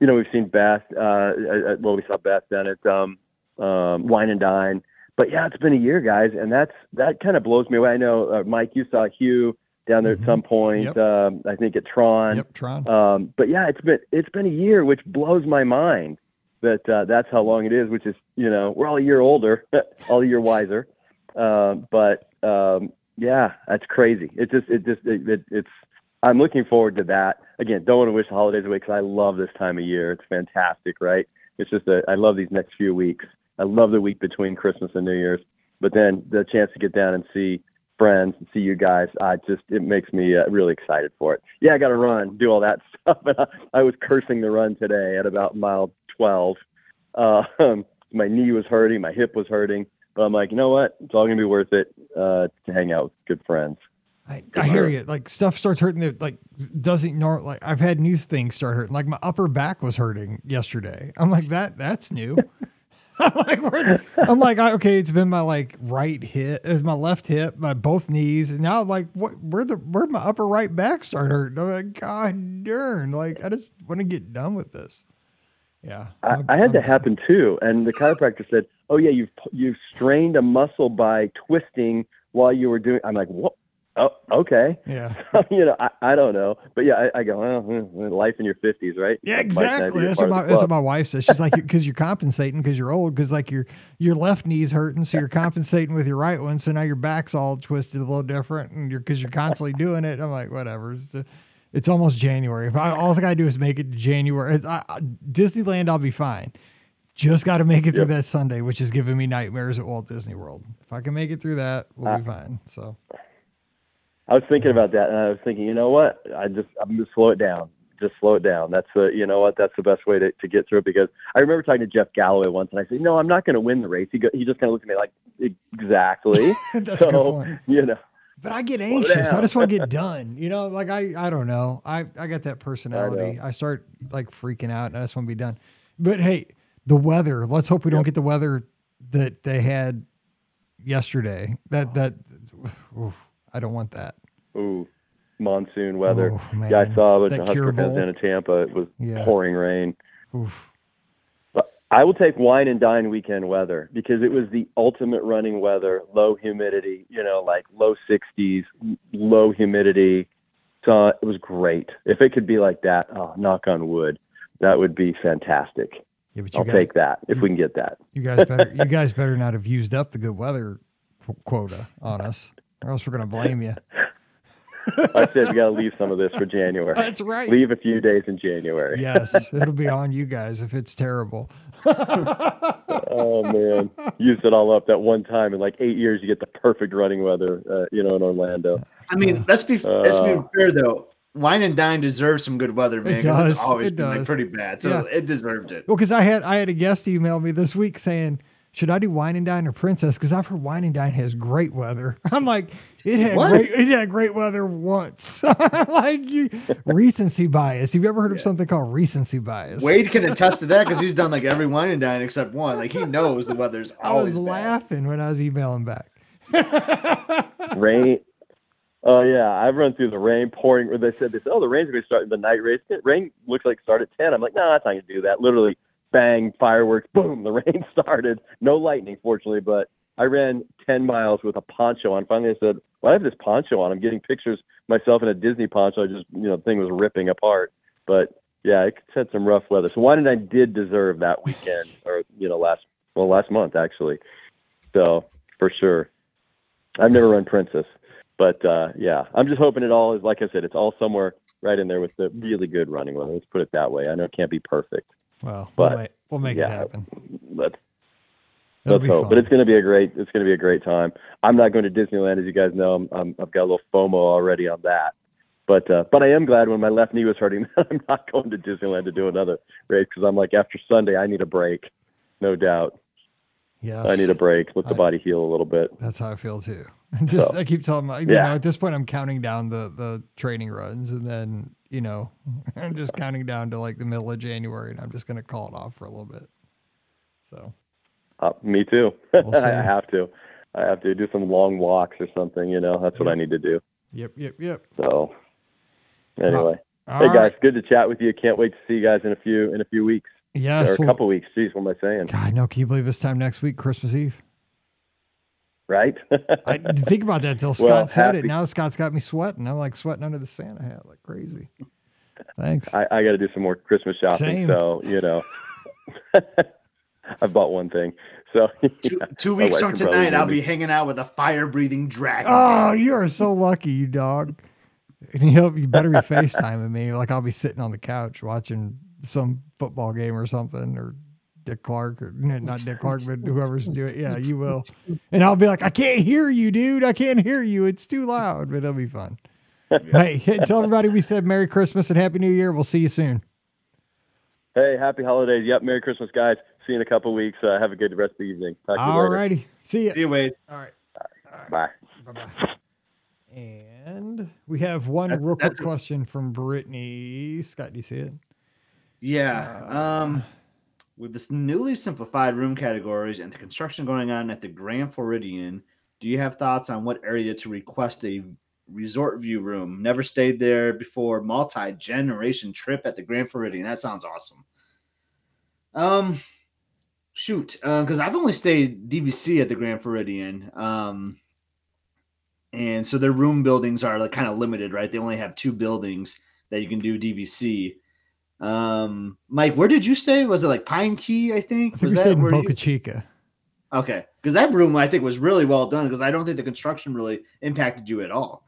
you know we've seen Beth. Uh, uh, uh, well, we saw Beth then at um, um, Wine and Dine, but yeah, it's been a year, guys, and that's that kind of blows me away. I know, uh, Mike, you saw Hugh down there mm-hmm. at some point. Yep. Um, I think at Tron. Yep, Tron. Um, but yeah, it's been it's been a year, which blows my mind that uh, that's how long it is. Which is, you know, we're all a year older, all a year wiser. Um, but um, yeah, that's crazy. It just it just it, it, it's I'm looking forward to that. Again, don't want to wish the holidays away because I love this time of year. It's fantastic, right? It's just that I love these next few weeks. I love the week between Christmas and New Year's, but then the chance to get down and see friends and see you guys, I just it makes me uh, really excited for it. Yeah, I got to run, do all that stuff. And I, I was cursing the run today at about mile 12. Uh, my knee was hurting, my hip was hurting, but I'm like, you know what? It's all gonna be worth it uh, to hang out with good friends. I, I hear you. Like stuff starts hurting. That like doesn't nor like I've had new things start hurting. Like my upper back was hurting yesterday. I'm like that. That's new. I'm like, I'm like, I, okay, it's been my like right hip, it's my left hip, my both knees, and now I'm like, what? Where the where my upper right back start hurting? I'm like, God darn! Like I just want to get done with this. Yeah, I, I had that happen too, and the chiropractor said, "Oh yeah, you've you've strained a muscle by twisting while you were doing." I'm like, what? Oh, okay. Yeah. you know, I, I don't know, but yeah, I, I go, well, hmm, life in your fifties, right? Yeah, exactly. That's what my that's what my wife says. She's like, because you're compensating because you're old, because like your your left knee's hurting, so you're compensating with your right one, so now your back's all twisted a little different, and you're because you're constantly doing it. I'm like, whatever. It's, a, it's almost January. If I, all I gotta do is make it to January, I, Disneyland, I'll be fine. Just got to make it through yep. that Sunday, which is giving me nightmares at Walt Disney World. If I can make it through that, we'll uh, be fine. So I was thinking about that, and I was thinking, you know what? I just I'm gonna slow it down. Just slow it down. That's the you know what? That's the best way to, to get through it because I remember talking to Jeff Galloway once, and I said, no, I'm not going to win the race. He go, he just kind of looked at me like, exactly. That's so, good point. You know. But I get anxious. I just want to get done. You know, like I I don't know. I I got that personality. I, I start like freaking out, and I just want to be done. But hey, the weather. Let's hope we don't get the weather that they had yesterday. That that. Oof, I don't want that. Ooh, monsoon weather. Oh, yeah, I saw a bunch of Husker fans down in Tampa. It was yeah. pouring rain. Oof. But I will take wine and dine weekend weather because it was the ultimate running weather. Low humidity, you know, like low 60s, low humidity. So it was great. If it could be like that, oh, knock on wood, that would be fantastic. Yeah, but I'll guys, take that if we can get that. You guys better. you guys better not have used up the good weather quota on us or else we're going to blame you. I said we got to leave some of this for January. That's right. Leave a few days in January. yes, it'll be on you guys if it's terrible. oh man, used it all up that one time in like eight years. You get the perfect running weather, uh, you know, in Orlando. I mean, let's be uh, let's be fair though. Wine and Dine deserves some good weather, man. Because it it's always it been like pretty bad, so yeah. it deserved it. Well, because I had I had a guest email me this week saying should I do Wine and Dine or Princess? Because I've heard Wine and Dine has great weather. I'm like, it had great, it had great weather once. like you, recency bias. You've you ever heard of something called recency bias? Wade can attest to that because he's done like every Wine and Dine except one. Like he knows the weather's always. I was bad. laughing when I was emailing back. rain. Oh yeah, I've run through the rain pouring. Where they said this, oh, the rain's going to start the night race. Rain looks like start at ten. I'm like, no, nah, that's not going to do that. Literally bang, fireworks, boom, the rain started. No lightning, fortunately, but I ran 10 miles with a poncho on. Finally, I said, well, I have this poncho on? I'm getting pictures myself in a Disney poncho. I just, you know, the thing was ripping apart. But yeah, it had some rough weather. So why did I did deserve that weekend, or you know, last well, last month actually. So for sure, I've never run Princess. but uh, yeah, I'm just hoping it all is like I said, it's all somewhere right in there with the really good running weather. Let's put it that way. I know it can't be perfect. Well, but we'll make, we'll make yeah, it happen. Let's It'll let's hope. fun. But it's going to be a great it's going to be a great time. I'm not going to Disneyland, as you guys know. I'm, I'm I've got a little FOMO already on that. But uh, but I am glad when my left knee was hurting that I'm not going to Disneyland to do another race because I'm like after Sunday I need a break, no doubt. Yes. I need a break, let the I- body heal a little bit. That's how I feel too. Just So, I keep telling my, you yeah. know, at this point I'm counting down the the training runs, and then you know I'm just counting down to like the middle of January, and I'm just gonna call it off for a little bit. So Uh, me too. We'll. I have to. I have to do some long walks or something. You know, that's what I need to do. yep, yep, yep. So anyway, All hey guys, right. good to chat with you. Can't wait to see you guys in a few in a few weeks Yes. or a well- couple weeks. Jeez, what am I saying? God, no, can you believe this time next week, Christmas Eve? Right? I didn't think about that until Scott Well, said it. Now Scott's got me sweating. I'm like sweating under the Santa hat like crazy. Thanks. I, I got to do some more Christmas shopping. Same. So you know, I've bought one thing. So Two, yeah, two my weeks from tonight, I'll be hanging out with a fire breathing dragon. Oh, you are so lucky, you dog. And he'll you better be FaceTiming me. Like I'll be sitting on the couch watching some football game or something, or Dick Clark, or not Dick Clark, but whoever's doing it. Yeah, you will. And I'll be like, I can't hear you, dude. I can't hear you. It's too loud, but it'll be fun. hey, tell everybody we said Merry Christmas and Happy New Year. We'll see you soon. Hey, happy holidays. Yep, Merry Christmas, guys. See you in a couple weeks. Uh, have a good rest of the evening. Talk to you All righty. See ya. See you, Wade. All right. Bye. Bye bye. And we have one That- real quick that's- question from Brittany. Scott, do you see it? Yeah. Um, with this newly simplified room categories and the construction going on at the Grand Floridian, do you have thoughts on what area to request a resort view room? Never stayed there before. Multi generation trip at the Grand Floridian. That sounds awesome. Um, shoot, because I've only stayed DVC at the Grand Floridian. Um, and so their room buildings are like kind of limited, right? They only have two buildings that you can do DVC. Um, Mike, where did you stay? Was it like Pine Key? I think. I think was we stayed in Boca you- Chica. Okay, because that room I think was really well done. Because I don't think the construction really impacted you at all.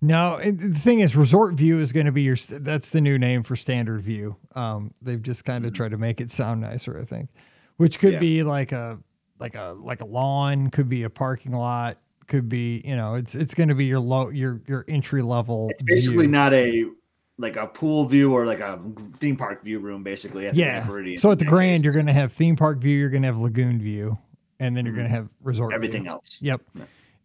No, the thing is, Resort View is going to be your. That's the new name for Standard View. Um, they've just kind of tried to make it sound nicer, I think, which could Yeah. be like a like a like a lawn, could be a parking lot, could be you know, it's it's going to be your low your your entry level. It's basically view. not a like a pool view or like a theme park view room. Basically, at the Yeah. Floridian So at the Grand, case. you're going to have theme park view, you're going to have lagoon view, and then you're going to have resort. Mm-hmm. everything view. else. Yep.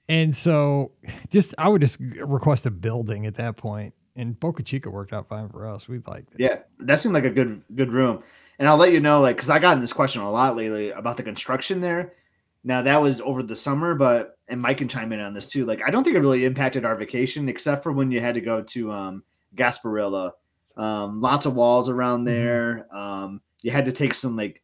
And so, just I would just request a building at that point, and Boca Chica worked out fine for us. We liked it. Yeah, that seemed like a good good room. And I'll let you know, like, because I got in this question a lot lately about the construction there. Now that was over the summer, but and Mike can chime in on this too. Like, I don't think it really impacted our vacation, except for when you had to go to um, Gasparilla. Um, lots of walls around there. Um, you had to take some like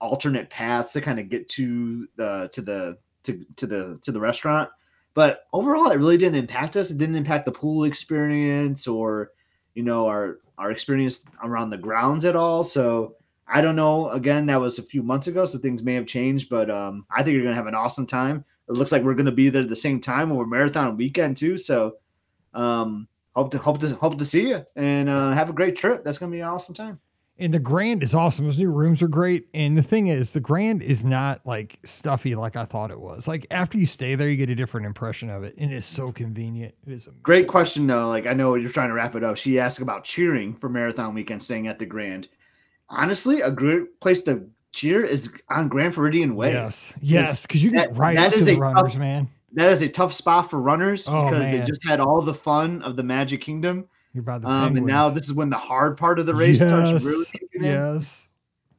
alternate paths to kind of get to the to the to, to the to the restaurant. But overall, it really didn't impact us. It didn't impact the pool experience or you know our our experience around the grounds at all. So I don't know. Again, that was a few months ago, so things may have changed. But um, I think you're gonna have an awesome time. It looks like we're gonna be there at the same time over marathon weekend too. So um, hope to hope to hope to see you and uh, have a great trip. That's gonna be an awesome time. And the Grand is awesome. Those new rooms are great. And the thing is, the Grand is not like stuffy like I thought it was. Like after you stay there, you get a different impression of it. And it's so convenient. It is amazing. Great question though. Like I know you're trying to wrap it up. She asked about cheering for marathon weekend, staying at the Grand. Honestly, a great place to cheer is on Grand Floridian Way. Yes. Yes. Because you get that- right that up is to the a runners, tough- man. That is a tough spot for runners Oh, because they just had all the fun of the Magic Kingdom. You're the Um, and now this is when the hard part of the race starts Yes, really kicking in. Yes.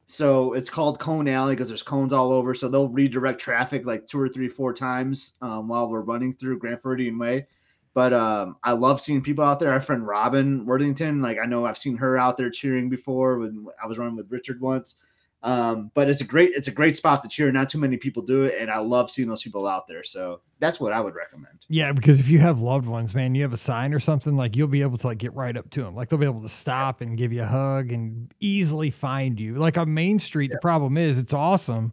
So it's called Cone Alley because there's cones all over. So they'll redirect traffic like two or three, four times um, while we're running through Grand Floridian Way. But um, I love seeing people out there. Our friend Robin Worthington, like I know I've seen her out there cheering before when I was running with Richard once. Um, but it's a great, it's a great spot to cheer. Not too many people do it, and I love seeing those people out there. So that's what I would recommend. Yeah, because if you have loved ones, man, you have a sign or something, like you'll be able to like get right up to them. Like they'll be able to stop and give you a hug and easily find you. Like on Main Street, the problem is it's awesome,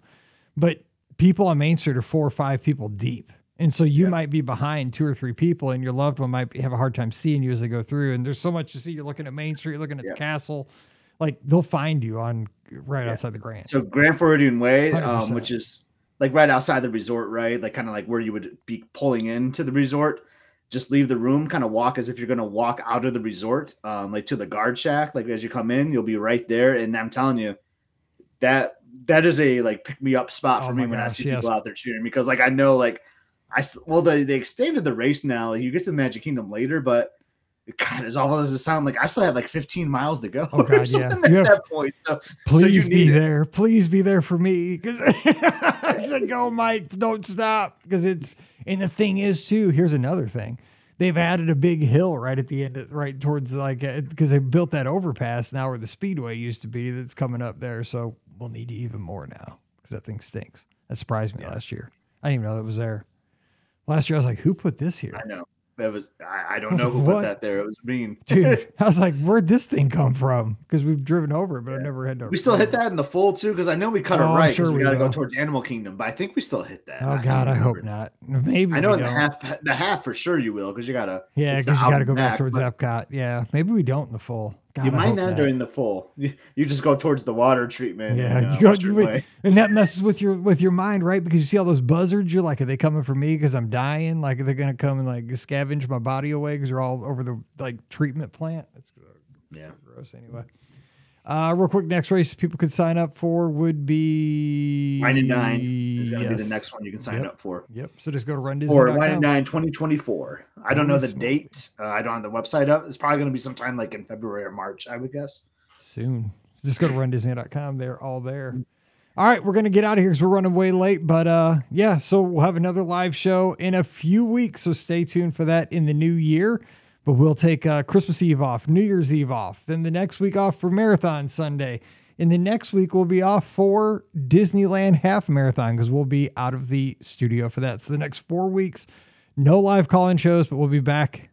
but people on Main Street are four or five people deep. And so you might be behind two or three people, and your loved one might be, have a hard time seeing you as they go through. And there's so much to see. You're looking at Main Street, you're looking at Yeah. the castle. Like they'll find you on right outside the Grand. So Grand Floridian Way, um, which is like right outside the resort, right? Like kind of like where you would be pulling into the resort. Just leave the room, kind of walk as if you're gonna walk out of the resort, um, like to the guard shack. Like as you come in, you'll be right there. And I'm telling you, that that is a like pick me up spot Oh for my me when I see yes. people out there cheering because like I know like I well they they extended the race now. Like, you get to the Magic Kingdom later, but God, as awful as it sound, like I still have like 15 miles to go. Oh, God, yeah. at have- that point. So, so Please you be it. there. Please be there for me. Because it's like, go, Mike, don't stop. Because it's, and the thing is, too, here's another thing. They've added a big hill right at the end, of, right towards like, uh, because they built that overpass now where the speedway used to be that's coming up there. So we'll need you even more now because that thing stinks. That surprised me last year. I didn't even know that was there. Last year, I was like, who put this here? I know. That was I, I don't was know like, who "What?" put that there. It was mean. Dude, I was like, where'd this thing come from? Because we've driven over it, but I've never had to. we still hit that in the full too, because I know we cut Oh, it right sure we, we got to go towards Animal Kingdom, but I think we still hit that. Oh I God, I hope remember. not. Maybe I know in the don't. half, the half for sure you will, because you gotta. Yeah, because you got to go and back towards but Epcot. Yeah, maybe we don't in the full. God, You I might not during the full. You, just go towards the water treatment. Yeah, and, uh, you go, you would- and that messes with your with your mind, right? Because you see all those buzzards. You're like, are they coming for me because I'm dying? Like, are they gonna come and like scavenge my body away because they're all over the like treatment plant? That's Yeah. gross. Anyway, uh, real quick, next race people could sign up for would be Wine and Dine is going to be the next one you can sign Yep. up for. Yep. So just go to Or Wine and. Dine 2024. I don't know the date. Uh, I don't have the website up. It's probably going to be sometime like in February or March, I would guess. soon. Just go to rundisney.com. They're all there. All right, we're gonna get out of here because we're running way late. But uh, yeah, so we'll have another live show in a few weeks. So stay tuned for that in the new year. But we'll take uh, Christmas Eve off, New Year's Eve off, then the next week off for Marathon Sunday. And the next week we'll be off for Disneyland Half Marathon because we'll be out of the studio for that. So the next four weeks, no live call-in shows, but we'll be back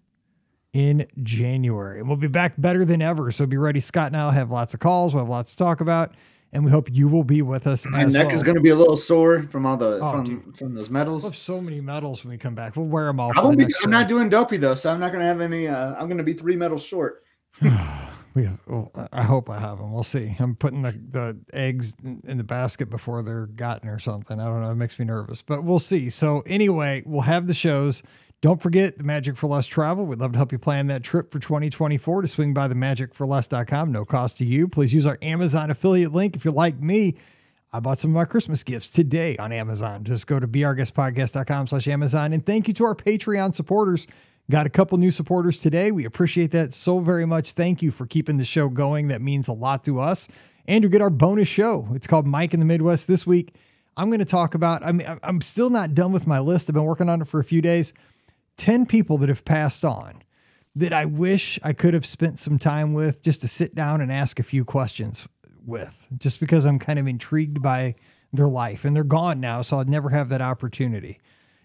in January. And we'll be back better than ever. So be ready. Scott and I'll have lots of calls. We'll have lots to talk about. And we hope you will be with us My neck well. is going to be a little sore from all the Oh, from dude. from those We'll medals. have so many medals when we come back. We'll wear them all. I won't be, I'm show. not doing dopey though, so I'm not going to have any. Uh, I'm going to be three medals short. We have, well, I hope I have them. We'll see. I'm putting the, the eggs in the basket before they're gotten or something. I don't know. It makes me nervous, but we'll see. So anyway, we'll have the shows. Don't forget the Magic for Less travel. We'd love to help you plan that trip for 2024 to swing by the magicforless.com. No cost to you. Please use our Amazon affiliate link. If you're like me, I bought some of my Christmas gifts today on Amazon. Just go to beourguestpodcast.com slash Amazon. And thank you to our Patreon supporters. Got a couple new supporters today. We appreciate that so very much. Thank you for keeping the show going. That means a lot to us. And you get our bonus show. It's called Mike in the Midwest this week. I'm going to talk about, I mean, I'm still not done with my list. I've been working on it for a few days. 10 people that have passed on that I wish I could have spent some time with just to sit down and ask a few questions with, just because I'm kind of intrigued by their life and they're gone now. So I'd never have that opportunity.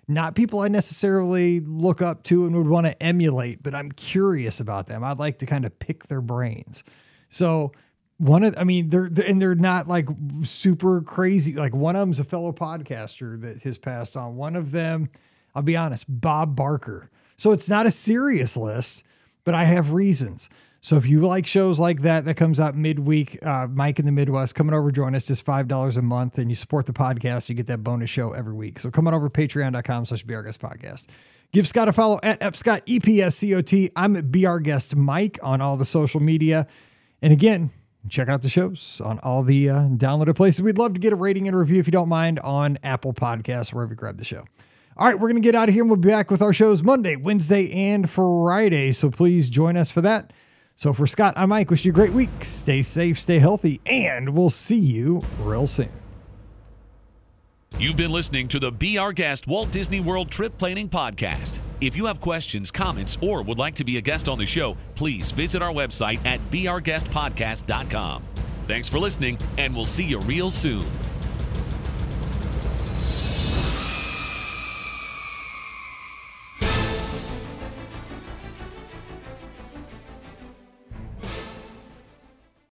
Not people I necessarily look up to and would want to emulate, but I'm curious about them. I'd like to kind of pick their brains. So one of, I mean, they're, and they're not like super crazy. Like one of them's a fellow podcaster that has passed on. One of them, I'll be honest, Bob Barker. So it's not a serious list, but I have reasons. So if you like shows like that, that comes out midweek, uh, Mike in the Midwest, coming over, join us, just $5 a month, and you support the podcast, you get that bonus show every week. So come on over patreon.com slash Be Guest Podcast. Give Scott a follow at Epscott, E-P-S-C-O-T. I'm at Be Guest Mike on all the social media. And again, check out the shows on all the uh, downloaded places. We'd love to get a rating and review if you don't mind on Apple Podcasts, wherever you grab the show. All right, we're going to get out of here and we'll be back with our shows Monday, Wednesday, and Friday. So please join us for that. So for Scott, I'm Mike. Wish you a great week. Stay safe, stay healthy, and we'll see you real soon. You've been listening to the Be Our Guest Walt Disney World Trip Planning Podcast. If you have questions, comments, or would like to be a guest on the show, please visit our website at beourguestpodcast.com. Thanks for listening, and we'll see you real soon.